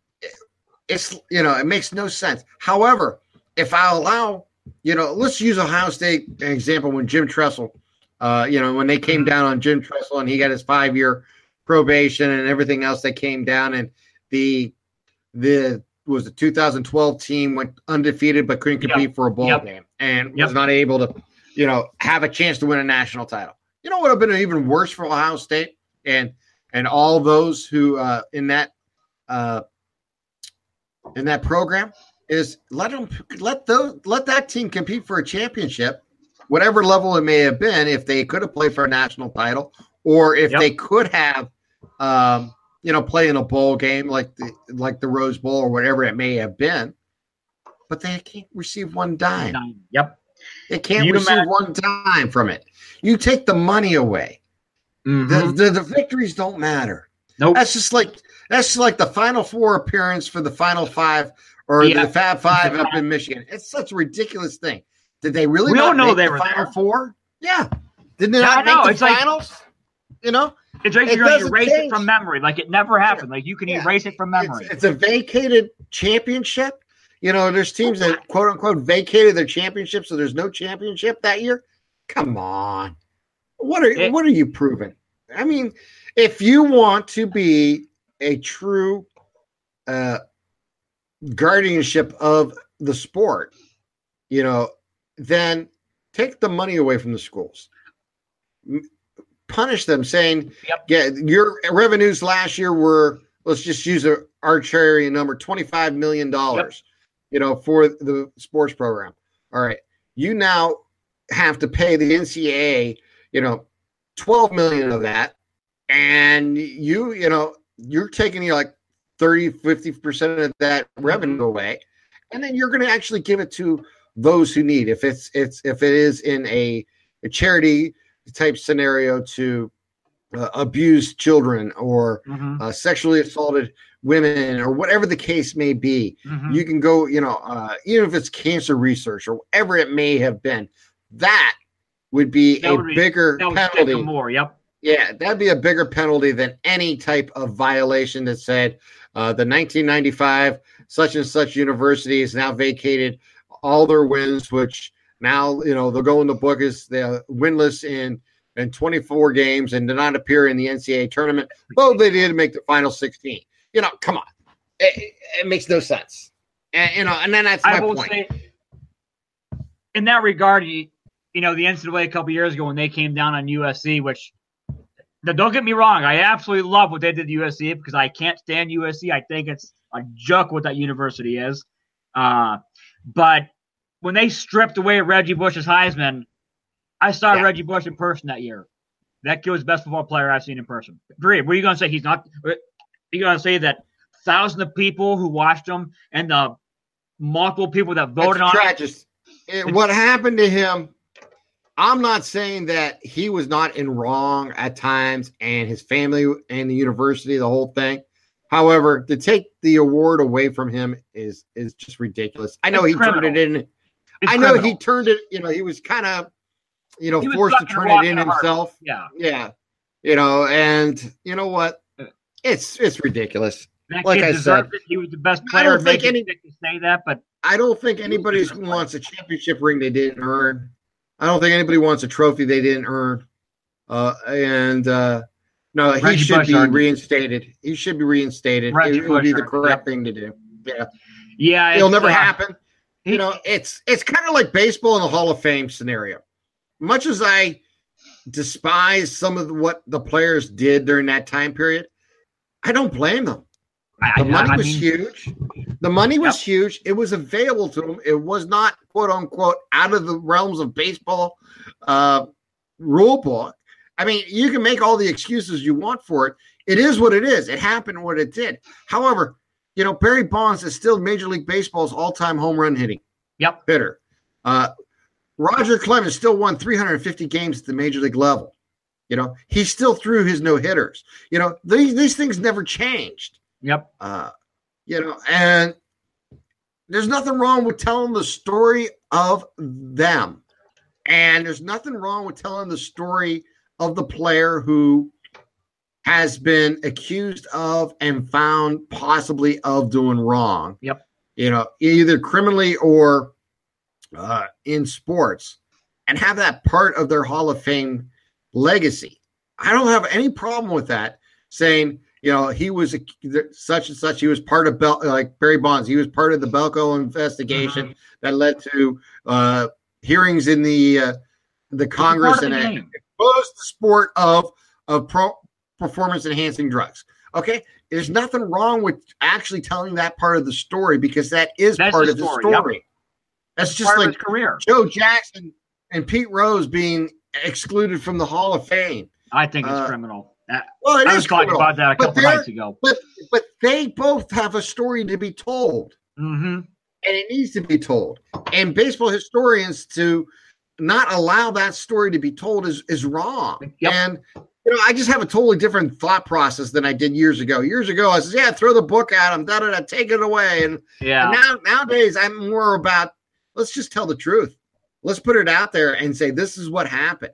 it's you know it makes no sense. However, if I allow, you know, let's use Ohio State an example when Jim Tressel, uh, you know, when they came down on Jim Tressel and he got his five year probation and everything else that came down and the the was the 2012 team went undefeated but couldn't compete yep. for a bowl yep. game and yep. was not able to, you know, have a chance to win a national title. You know what would have been even worse for Ohio State and and all those who uh, in that uh, in that program is let them let those let that team compete for a championship, whatever level it may have been. If they could have played for a national title, or if they could have, um, you know, play in a bowl game like the like the Rose Bowl or whatever it may have been, but they can't receive one dime. Yep, they can't you receive imagine- one dime from it. You take the money away. Mm-hmm. The, the, the victories don't matter. Nope. That's just like that's just like the Final Four appearance for the Final Five or yeah. the Fab Five up in Michigan. It's such a ridiculous thing. Did they really? We don't know they the were Final there. Four. Yeah. Didn't they yeah, not make the it's finals? Like, you know, it's like it you're going to erase change. it from memory. Like it never happened. Like you can yeah. erase it from memory. It's, it's, a vacated championship. You know, there's teams that quote unquote vacated their championship, so there's no championship that year. Come on, what are it, what are you proving? I mean, if you want to be a true uh, guardianship of the sport, you know, then take the money away from the schools. Punish them, saying, yep. "Yeah, your revenues last year were let's just use an arbitrary number, twenty-five million dollars, yep. you know, for the sports program. All right, you now have to pay the NCAA, you know, twelve million of that, and you, you know, you're taking your like 30, 50% of that mm-hmm. revenue away. And then you're going to actually give it to those who need. If it's it's if it is in a, a charity type scenario to uh, abuse children or mm-hmm. uh, sexually assaulted women or whatever the case may be, mm-hmm. you can go. You know, uh, even if it's cancer research or whatever it may have been, that would be that a would be, bigger penalty. More, yep. Yeah, that'd be a bigger penalty than any type of violation that said, uh, the 1995 such and such university is now vacated all their wins, which now you know they'll go in the book as the winless in in 24 games and did not appear in the NCAA tournament, though they did make the final 16. You know, come on, it, it makes no sense. And you know, and then that's my I will point. Say, in that regard, you, you know, the NCAA a couple years ago when they came down on USC, which now don't get me wrong. I absolutely love what they did to USC because I can't stand USC. I think it's a joke what that university is. Uh, but when they stripped away Reggie Bush's Heisman, I saw yeah. Reggie Bush in person that year. That kid was the best football player I've seen in person. Agree. What are you going to say? He's not. Are you going to say that thousands of people who watched him and the multiple people that voted on tragic. It, what happened to him I'm not saying that he was not in wrong at times and his family and the university, the whole thing. However, to take the award away from him is is just ridiculous. I know it's he criminal. turned it in. I know criminal. he turned it, you know, he was kind of, you know, forced to turn it in himself. Yeah. Yeah. You know, and you know what? It's it's ridiculous. That like I said, it. he was the best player. I don't think any to say that, but I don't think anybody wants a championship ring they didn't earn. I don't think anybody wants a trophy they didn't earn. Uh, and uh, no, he Reggie should Bush be reinstated. He should be reinstated. Reggie it would be the correct thing to do. Yeah, yeah, it'll never uh, happen. You know, it's it's kind of like baseball in the Hall of Fame scenario. Much as I despise some of what the players did during that time period, I don't blame them. The money I was mean, huge. The money was yep. huge. It was available to them. It was not quote unquote out of the realms of baseball uh, rule book. I mean, you can make all the excuses you want for it. It is what it is. It happened what it did. However, you know, Barry Bonds is still Major League Baseball's all-time home run hitting. Yep. Hitter. Uh, Roger Clemens still won 350 games at the major league level. You know, he still threw his no hitters. You know, these these things never changed. Yep. Uh, you know, and there's nothing wrong with telling the story of them. And there's nothing wrong with telling the story of the player who has been accused of and found possibly of doing wrong. Yep. You know, either criminally or uh, in sports and have that part of their Hall of Fame legacy. I don't have any problem with that saying, you know, he was a, such and such. He was part of Bel- like Barry Bonds. He was part of the BALCO investigation mm-hmm. that led to uh, hearings in the uh, the Congress and exposed the sport of of pro- performance enhancing drugs. Okay, there's nothing wrong with actually telling that part of the story because that is That's part the of the story. Yep. That's just part like career. Joe Jackson and Pete Rose being excluded from the Hall of Fame. I think it's uh, criminal. Well, it I was talking about that a couple nights ago. But but they both have a story to be told, mm-hmm. and it needs to be told. And baseball historians to not allow that story to be told is is wrong. Yep. And you know, I just have a totally different thought process than I did years ago. Years ago, I said, "Yeah, throw the book at him, da da da, take it away." And yeah, and now nowadays, I'm more about let's just tell the truth. Let's put it out there and say this is what happened.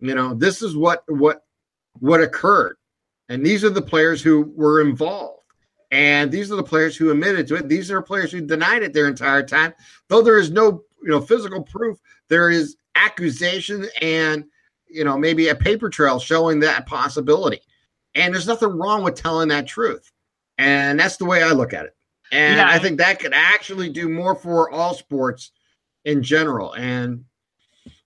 You know, this is what what what occurred. And these are the players who were involved. And these are the players who admitted to it. These are players who denied it their entire time. Though there is no, you know, physical proof, there is accusation and you know, maybe a paper trail showing that possibility. And there's nothing wrong with telling that truth. And that's the way I look at it. And yeah. I think that could actually do more for all sports in general. And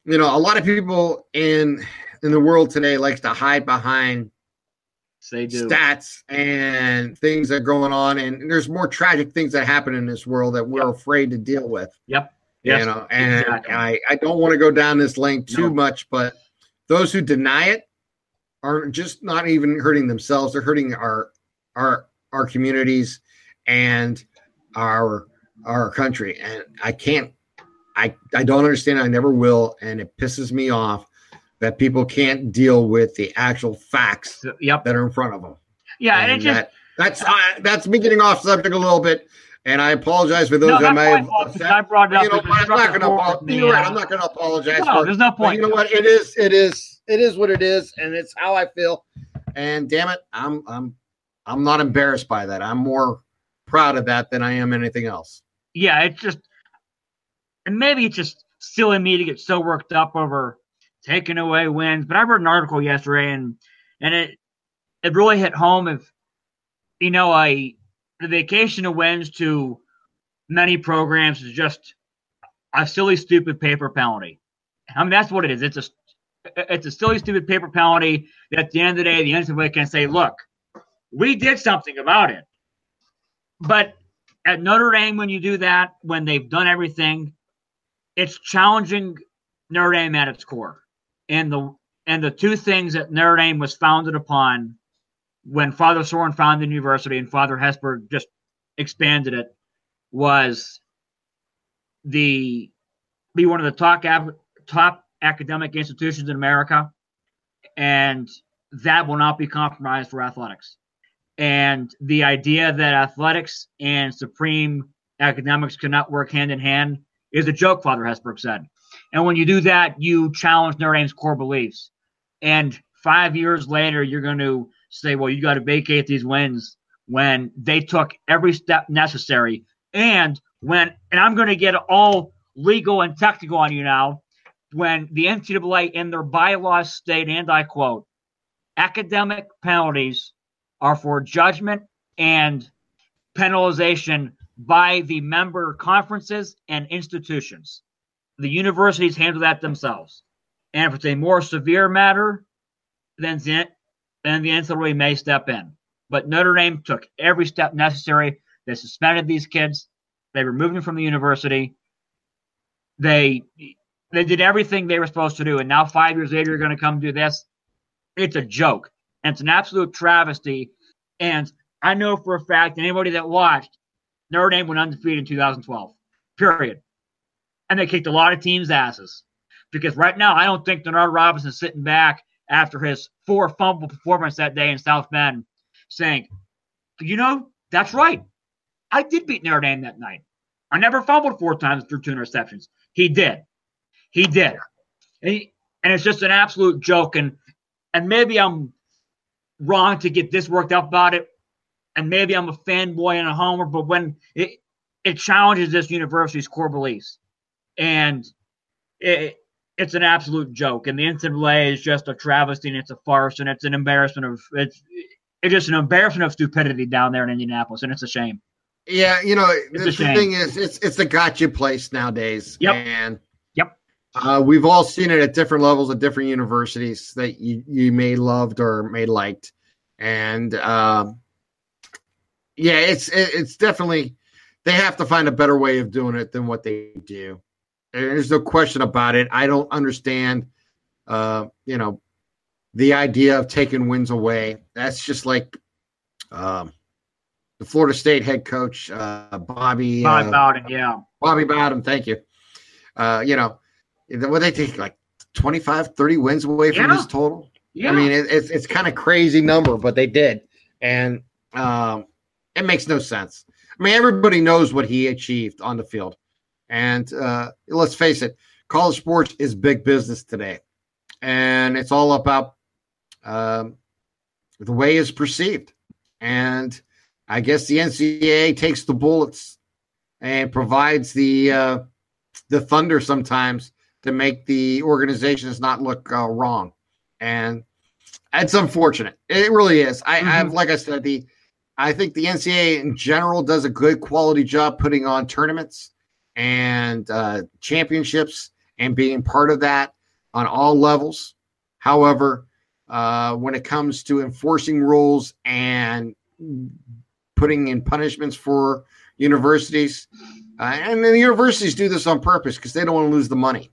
you know, a lot of people in in the world today likes to hide behind they do. stats and things that are going on, and there's more tragic things that happen in this world that we're yep. afraid to deal with. Yep. Yes, you know, and exactly. I, I don't want to go down this lane too no. much, but those who deny it are just not even hurting themselves; they're hurting our our our communities and our our country. And I can't I, I don't understand. I never will. And it pisses me off that people can't deal with the actual facts yep. that are in front of them. Yeah. And, and just, that, that's, uh, that's me getting off subject a little bit. And I apologize for those no, that may have. I brought it up. You know, I'm not going to. You're right. I'm not going to apologize. No, for there's no point. you know what? It is. It is. It is what it is, and it's how I feel. And damn it, I'm I'm I'm not embarrassed by that. I'm more proud of that than I am anything else. Yeah, it's just and maybe it's just silly me to get so worked up over taking away wins. But I read an article yesterday, and and it it really hit home. If you know, a the vacation of wins to many programs is just a silly, stupid paper penalty. I mean, that's what it is. It's a it's a silly, stupid paper penalty that at the end of the day, the NCAA can say, "Look, we did something about it." But at Notre Dame, when you do that, when they've done everything, it's challenging Notre Dame at its core. And the and the two things that Notre Dame was founded upon when Father Sorin founded the university and Father Hesburgh just expanded it was the be one of the top top academic institutions in America, and that will not be compromised for athletics. And the idea that athletics and supreme academics cannot work hand in hand is a joke, Father Hesburgh said. And when you do that, you challenge Notre Dame's core beliefs. And five years later you're going to say, well, you got to vacate these wins when they took every step necessary. And when, and I'm going to get all legal and technical on you now, when the NCAA in their bylaws state, and I quote, academic penalties are for judgment and penalization by the member conferences and institutions. The universities handle that themselves. And if it's a more severe matter, then then the NCAA may step in. But Notre Dame took every step necessary. They suspended these kids. They removed them from the university. They they did everything they were supposed to do, and now five years later, you're going to come do this. It's a joke, and it's an absolute travesty. And I know for a fact anybody that watched Notre Dame went undefeated in 2012. Period. And they kicked a lot of teams' asses. Because right now, I don't think Denard Robinson sitting back after his four fumble performance that day in South Bend saying, you know, that's right. I did beat Notre Dame that night. I never fumbled four times through two interceptions. He did. He did. And, he, and it's just an absolute joke. And and maybe I'm wrong to get this worked up about it. And maybe I'm a fanboy and a homer, but when it it challenges this university's core beliefs. And it, it's an absolute joke. And the NCAA is just a travesty and it's a farce and it's an embarrassment of it's it's just an embarrassment of stupidity down there in Indianapolis, and it's a shame. Yeah, you know, the, the thing is, it's it's the gotcha place nowadays. Yep. And yep. Uh, we've all seen it at different levels at different universities that you, you may loved or may liked, and um, yeah, it's it, it's definitely they have to find a better way of doing it than what they do. There's no question about it. I don't understand, uh, you know, the idea of taking wins away. That's just like um, the Florida State head coach, uh, Bobby. Bobby uh, Bowden, yeah. Bobby Bowden, thank you. Uh, you know, what they take like 25, 30 wins away from yeah. his total. Yeah. I mean, it, it's it's kind of crazy number, but they did, and um, it makes no sense. I mean, everybody knows what he achieved on the field, and uh, let's face it, college sports is big business today, and it's all about um, the way it's perceived. And I guess the NCAA takes the bullets and provides the uh, the thunder sometimes to make the organizations not look uh, wrong. And it's unfortunate. It really is. I, mm-hmm. I've like I said, the I think the NCAA in general does a good quality job putting on tournaments and uh, championships and being part of that on all levels. However, uh, when it comes to enforcing rules and putting in punishments for universities. Uh, and the universities do this on purpose because they don't want to lose the money.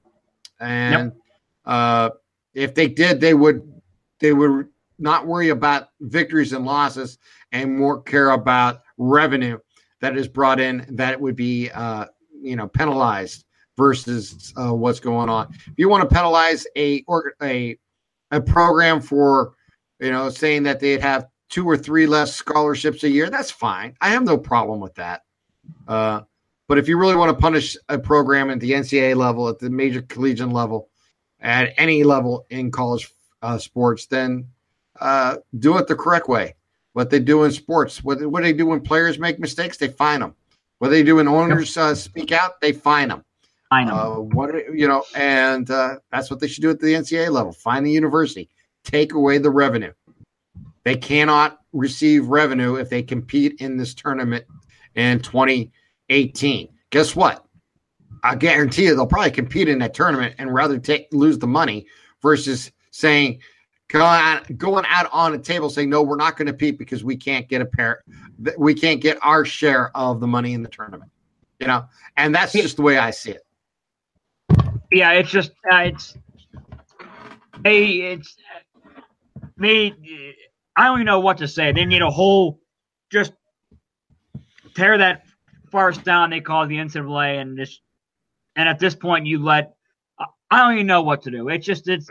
And yep. uh, if they did, they would they would not worry about victories and losses and more care about revenue that is brought in that would be uh, you know penalized versus uh, what's going on. If you want to penalize a or a a program for, you know, saying that they'd have two or three less scholarships a year, that's fine. I have no problem with that. Uh, but if you really want to punish a program at the NCAA level, at the major collegiate level, at any level in college uh, sports, then uh, do it the correct way. What they do in sports, what, what they do when players make mistakes, they fine them. What they do when owners uh, speak out, they fine them. I know. Uh, what you know, and uh, that's what they should do at the NCAA level. Find the university, take away the revenue. They cannot receive revenue if they compete in this tournament in 2018. Guess what? I guarantee you they'll probably compete in that tournament and rather take lose the money versus saying going out, going out on a table saying no, we're not going to compete because we can't get a pair, we can't get our share of the money in the tournament. You know, and that's just the way I see it yeah, it's just uh, it's hey, it's me. I don't even know what to say. They need a whole just tear that farce down. They call the NCAA, and just and at this point, you let. I don't even know what to do. It's just it's.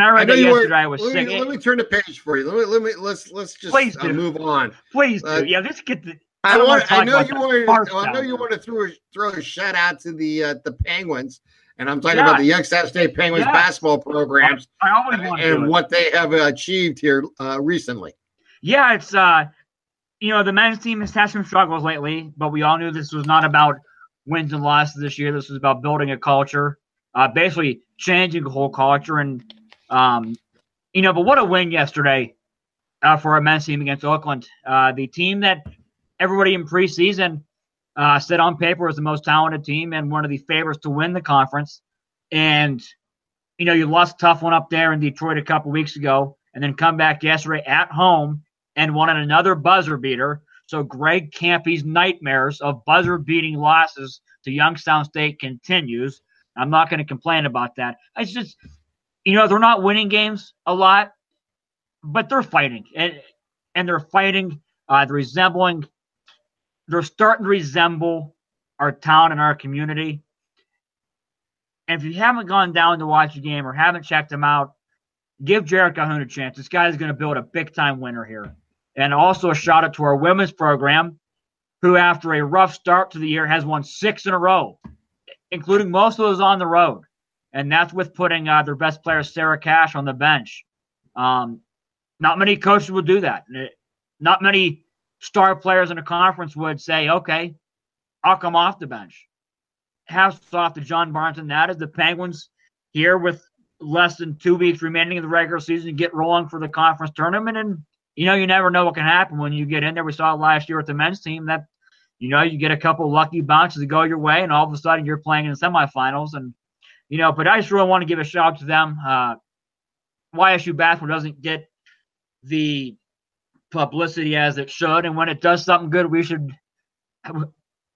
I, when I read I that yesterday, were, I was let sick. Me, let me turn the page for you. Let me let me let's let's just please uh, move on. Please uh, do. Yeah, let's get the. I, I want. I know you want. I know you want to throw a, throw a shout out to the uh, the Penguins and I'm talking yeah. about the Youngstown State Penguins yeah. basketball programs I always and, and what they have achieved here uh, recently. Yeah, it's uh, you know the men's team has had some struggles lately, but we all knew this was not about wins and losses this year. This was about building a culture, uh, basically changing the whole culture, and um, you know, but what a win yesterday uh, for our men's team against Oakland. Uh, the team that everybody in preseason uh, said on paper was the most talented team and one of the favorites to win the conference. And, you know, you lost a tough one up there in Detroit a couple weeks ago and then come back yesterday at home and won another buzzer beater. So Greg Kampe's nightmares of buzzer beating losses to Youngstown State continues. I'm not going to complain about that. It's just, you know, they're not winning games a lot, but they're fighting and and they're fighting. Uh, they're resembling. They're starting to resemble our town and our community. And if you haven't gone down to watch a game or haven't checked them out, give Jerrod Calhoun a chance. This guy is going to build a big time winner here. And also a shout out to our women's program, who after a rough start to the year has won six in a row, including most of those on the road. And that's with putting uh, their best player, Sarah Cash, on the bench. Um, not many coaches would do that. Not many star players in a conference would say, okay, I'll come off the bench. Hats off to John Barnes and that is the Penguins here with less than two weeks remaining in the regular season get rolling for the conference tournament. And, you know, you never know what can happen when you get in there. We saw it last year with the men's team that, you know, you get a couple lucky bounces to go your way, and all of a sudden you're playing in the semifinals. And, you know, but I just really want to give a shout out to them. Uh, YSU basketball doesn't get the publicity as it should, and when it does something good, we should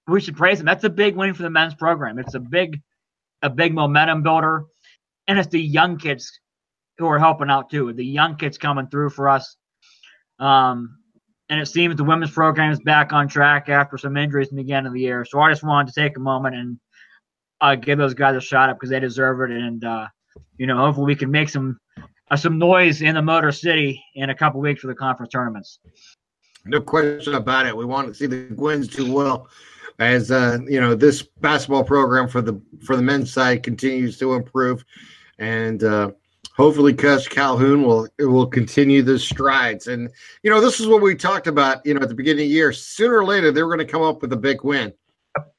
we should praise them. That's a big win for the men's program. It's a big a big momentum builder, and it's the young kids who are helping out too. The young kids coming through for us. Um, and it seems the women's program is back on track after some injuries in the beginning of the year. So I just wanted to take a moment and uh, give those guys a shot up because they deserve it. And uh, you know, hopefully we can make some uh, some noise in the Motor City in a couple weeks for the conference tournaments. No question about it. We want to see the Guins do well as uh, you know this basketball program for the for the men's side continues to improve, and uh, hopefully Coach Calhoun will will continue the strides. And you know this is what we talked about. You know at the beginning of the year, sooner or later they were going to come up with a big win,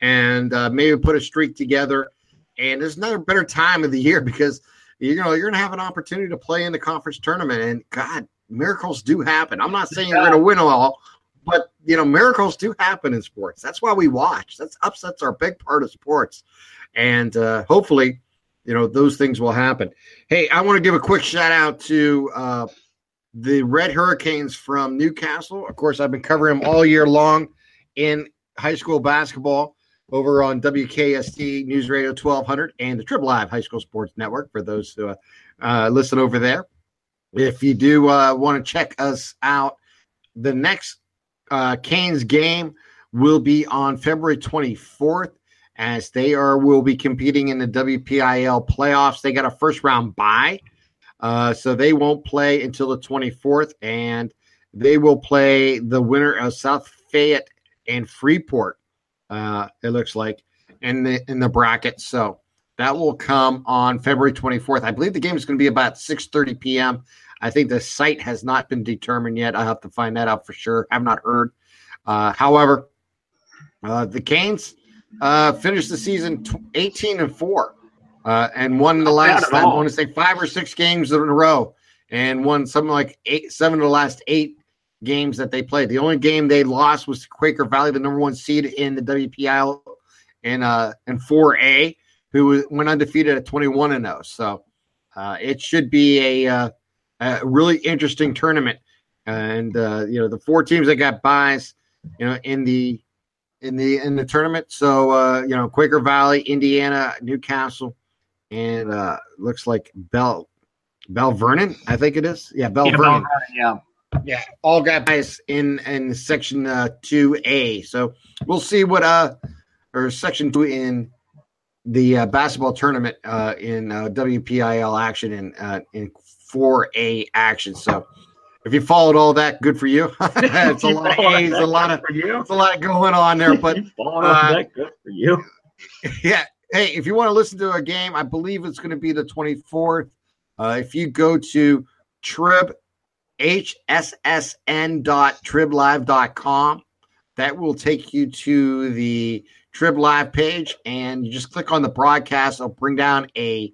and uh, maybe put a streak together. And there's another better time of the year because you know you're going to have an opportunity to play in the conference tournament, and God, miracles do happen. I'm not saying you're going to win all, but you know miracles do happen in sports. That's why we watch. That's upsets are a big part of sports, and uh, hopefully, you know those things will happen. Hey, I want to give a quick shout out to. Uh, the Red Hurricanes from New Castle. Of course, I've been covering them all year long in high school basketball over on WKST News Radio 1200 and the TribLive High School Sports Network for those who uh, uh, listen over there. If you do uh, want to check us out, the next uh, Canes game will be on February 24th as they are will be competing in the WPIAL playoffs. They got a first round bye, uh, so they won't play until the 24th, and they will play the winner of South Fayette and Freeport uh, it looks like in the in the bracket. So that will come on February 24th. I believe the game is going to be about 6:30 p.m. I think the site has not been determined yet. I have to find that out for sure. I've not heard. Uh, however, uh, the Canes uh, finished the season 18 and four uh, and won the last I want to say five or six games in a row and won something like eight, seven of the last eight games that they played. The only game they lost was Quaker Valley, the number one seed in the WPI in uh in 4A, who went undefeated at 21 and 0. So uh, it should be a, uh, a really interesting tournament. And uh, you know the four teams that got byes, you know, in the in the in the tournament. So uh, you know Quaker Valley, Indiana, New Castle, and uh, looks like Bell Bell Vernon, I think it is. Yeah, Bell yeah, Vernon. Vernon. Yeah. Yeah, all got guys in in section uh, two A. So we'll see what uh or section two in the uh, basketball tournament uh, in uh, WPIAL action and uh, in four A action. So if you followed all that, good for you. <laughs> it's a lot of A's, a lot of it's a lot going on there. But <laughs> uh, that good for you. <laughs> Yeah, hey, if you want to listen to a game, I believe it's going to be the 24th. Uh, if you go to trib hssn.triblive.com, that will take you to the Trib Live page, and you just click on the broadcast. It'll bring down a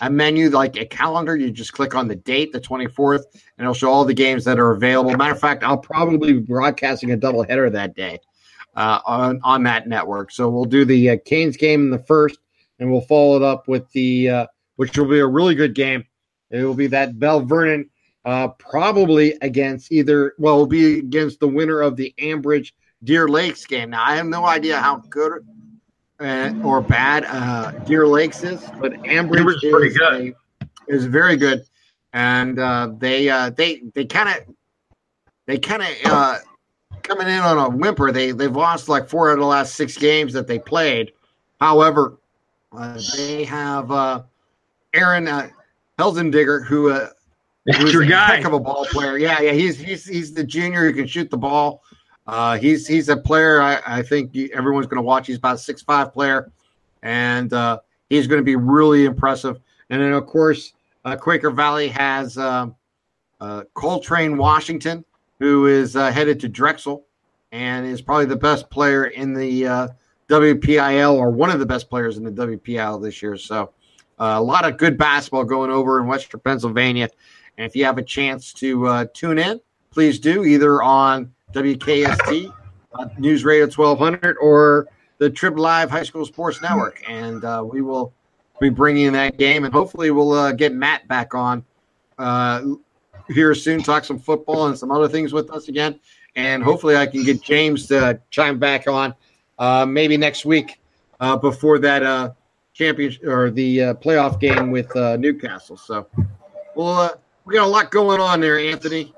a menu like a calendar. You just click on the date, the 24th, and it'll show all the games that are available. Matter of fact, I'll probably be broadcasting a doubleheader that day uh, on on that network. So we'll do the uh, Canes game in the first, and we'll follow it up with the uh, which will be a really good game. It will be that Bell Vernon, uh, probably against either well, will be against the winner of the Ambridge Deer Lakes game. Now I have no idea how good uh, or bad uh, Deer Lakes is, but Ambridge is, pretty good. A, is very good, and uh, they uh, they they kind of they kind of uh, coming in on a whimper. They they've lost like four out of the last six games that they played. However, uh, they have uh, Aaron uh, Helzendigger, who who's your a guy. heck of a ball player. Yeah, yeah, he's he's he's the junior who can shoot the ball. Uh, he's he's a player. I, I think everyone's going to watch. He's about a six five player, and uh, he's going to be really impressive. And then of course, uh, Quaker Valley has uh, uh, Coltrane Washington, who is uh, headed to Drexel, and is probably the best player in the uh, WPIAL or one of the best players in the WPIAL this year. So uh, a lot of good basketball going over in Western Pennsylvania. And if you have a chance to uh, tune in, please do either on WKST, uh, News Radio 1200, or the TribLive High School Sports Network. And uh, we will be bringing that game. And hopefully, we'll uh, get Matt back on uh, here soon, talk some football and some other things with us again. And hopefully, I can get James to chime back on uh, maybe next week before that championship or the uh, playoff game with uh, New Castle. So, well, uh, we got a lot going on there, Anthony.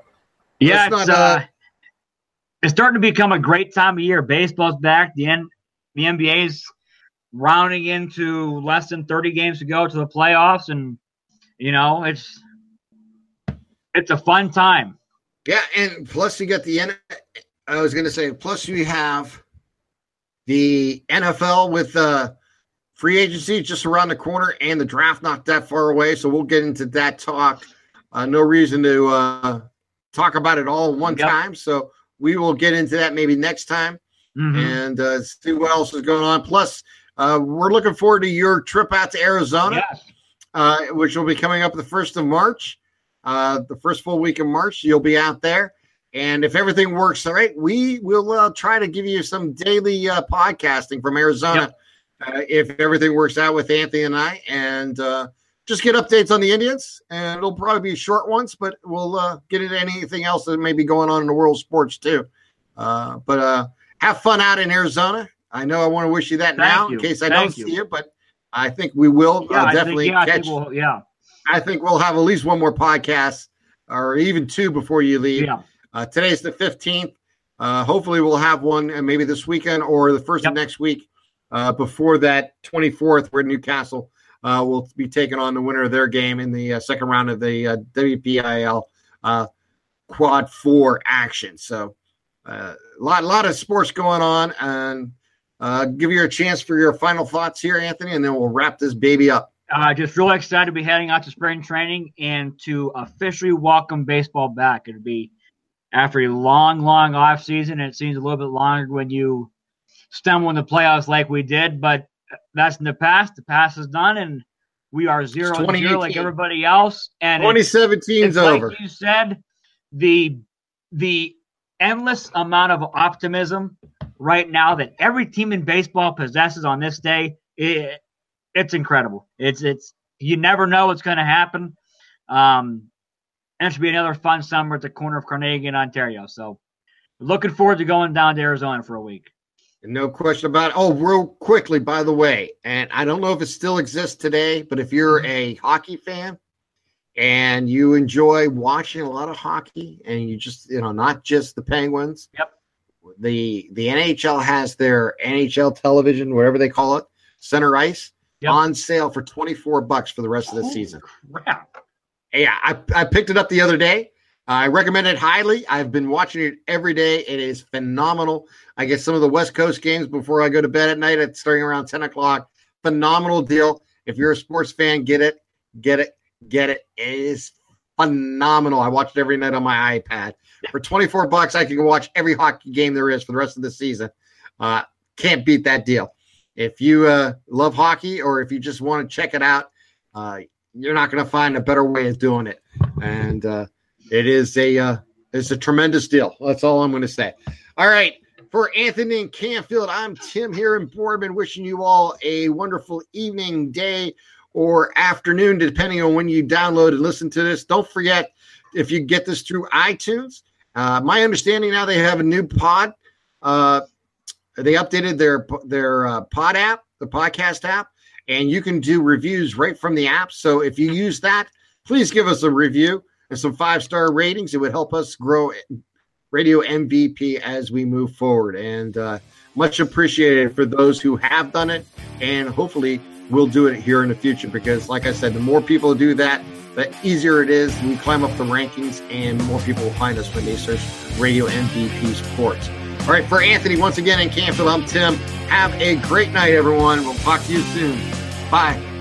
Yeah, it's, uh, it's starting to become a great time of year. Baseball's back. The N- the NBA's rounding into less than 30 games to go to the playoffs, and you know it's it's a fun time. Yeah, and plus you got the N. I was going to say, plus you have the NFL with uh, free agency just around the corner and the draft not that far away. So we'll get into that talk. Uh, no reason to uh, talk about it all one yep. time. So we will get into that maybe next time mm-hmm. and uh, see what else is going on. Plus, uh, we're looking forward to your trip out to Arizona, yes. uh, which will be coming up the first of March. Uh, the first full week of March, you'll be out there. And if everything works all right, we will uh, try to give you some daily uh, podcasting from Arizona yep. if everything works out with Anthony and I. And just get updates on the Indians, and it'll probably be short ones, but we'll uh, get into anything else that may be going on in the world of sports too. Uh, but uh, have fun out in Arizona. I know I want to wish you that Thank now you. in case I Thank don't you. see you, but I think we will yeah, uh, definitely think, yeah, catch. I think we'll, yeah, I think we'll have at least one more podcast or even two before you leave. yeah. Uh, today's the 15th. Uh, hopefully, we'll have one uh, maybe this weekend or the first Yep. of next week uh, before that 24th. We're in New Castle. Uh, will be taking on the winner of their game in the uh, second round of the uh, WPIAL uh, Quad Four action. So, a lot, lot of sports going on, and uh, give you a chance for your final thoughts here, Anthony, and then we'll wrap this baby up. Uh, just really excited to be heading out to spring training and to officially welcome baseball back. It'll be after a long, long off season. And it seems a little bit longer when you stumble in the playoffs like we did, but that's in the past. The past is done, and we are zero and zero like everybody else. And 2017 is over. like you said, the the endless amount of optimism right now that every team in baseball possesses on this day, it, it's incredible. It's it's you never know what's going to happen. Um, and it should be another fun summer at the corner of Carnegie and Ontario. So, looking forward to going down to Arizona for a week. No question about it. Oh, real quickly, by the way, and I don't know if it still exists today, but if you're Mm-hmm. a hockey fan and you enjoy watching a lot of hockey and you just, you know, not just the Penguins. Yep. The the NHL has their NHL television, whatever they call it, center ice, Yep. on sale for 24 bucks for the rest of the Holy season. Crap. Yeah, I, I picked it up the other day. I recommend it highly. I've been watching it every day. It is phenomenal. I get some of the West Coast games before I go to bed at night It's starting around 10 o'clock. phenomenal deal. If you're a sports fan, get it, get it, get it. It is phenomenal. I watch it every night on my iPad. For 24 bucks, I can watch every hockey game there is for the rest of the season. Uh, can't beat that deal. If you uh, love hockey or if you just want to check it out, uh, you're not going to find a better way of doing it. And uh, it is a uh, it's a tremendous deal. That's all I'm going to say. All right. For Anthony and Canfield, I'm Tim here in Boardman, wishing you all a wonderful evening, day, or afternoon, depending on when you download and listen to this. Don't forget, if you get this through iTunes, uh, my understanding now they have a new pod. Uh, they updated their their uh, pod app, the podcast app, and you can do reviews right from the app. So if you use that, please give us a review and some five star ratings. It would help us grow radio MVP as we move forward. And uh, much appreciated for those who have done it, and hopefully we'll do it here in the future because, like I said, the more people do that, the easier it is. We climb up the rankings, and more people will find us when they search Radio MVP Sports. All right, for Anthony, once again in Canfield, I'm Tim. Have a great night, everyone. We'll talk to you soon. Bye.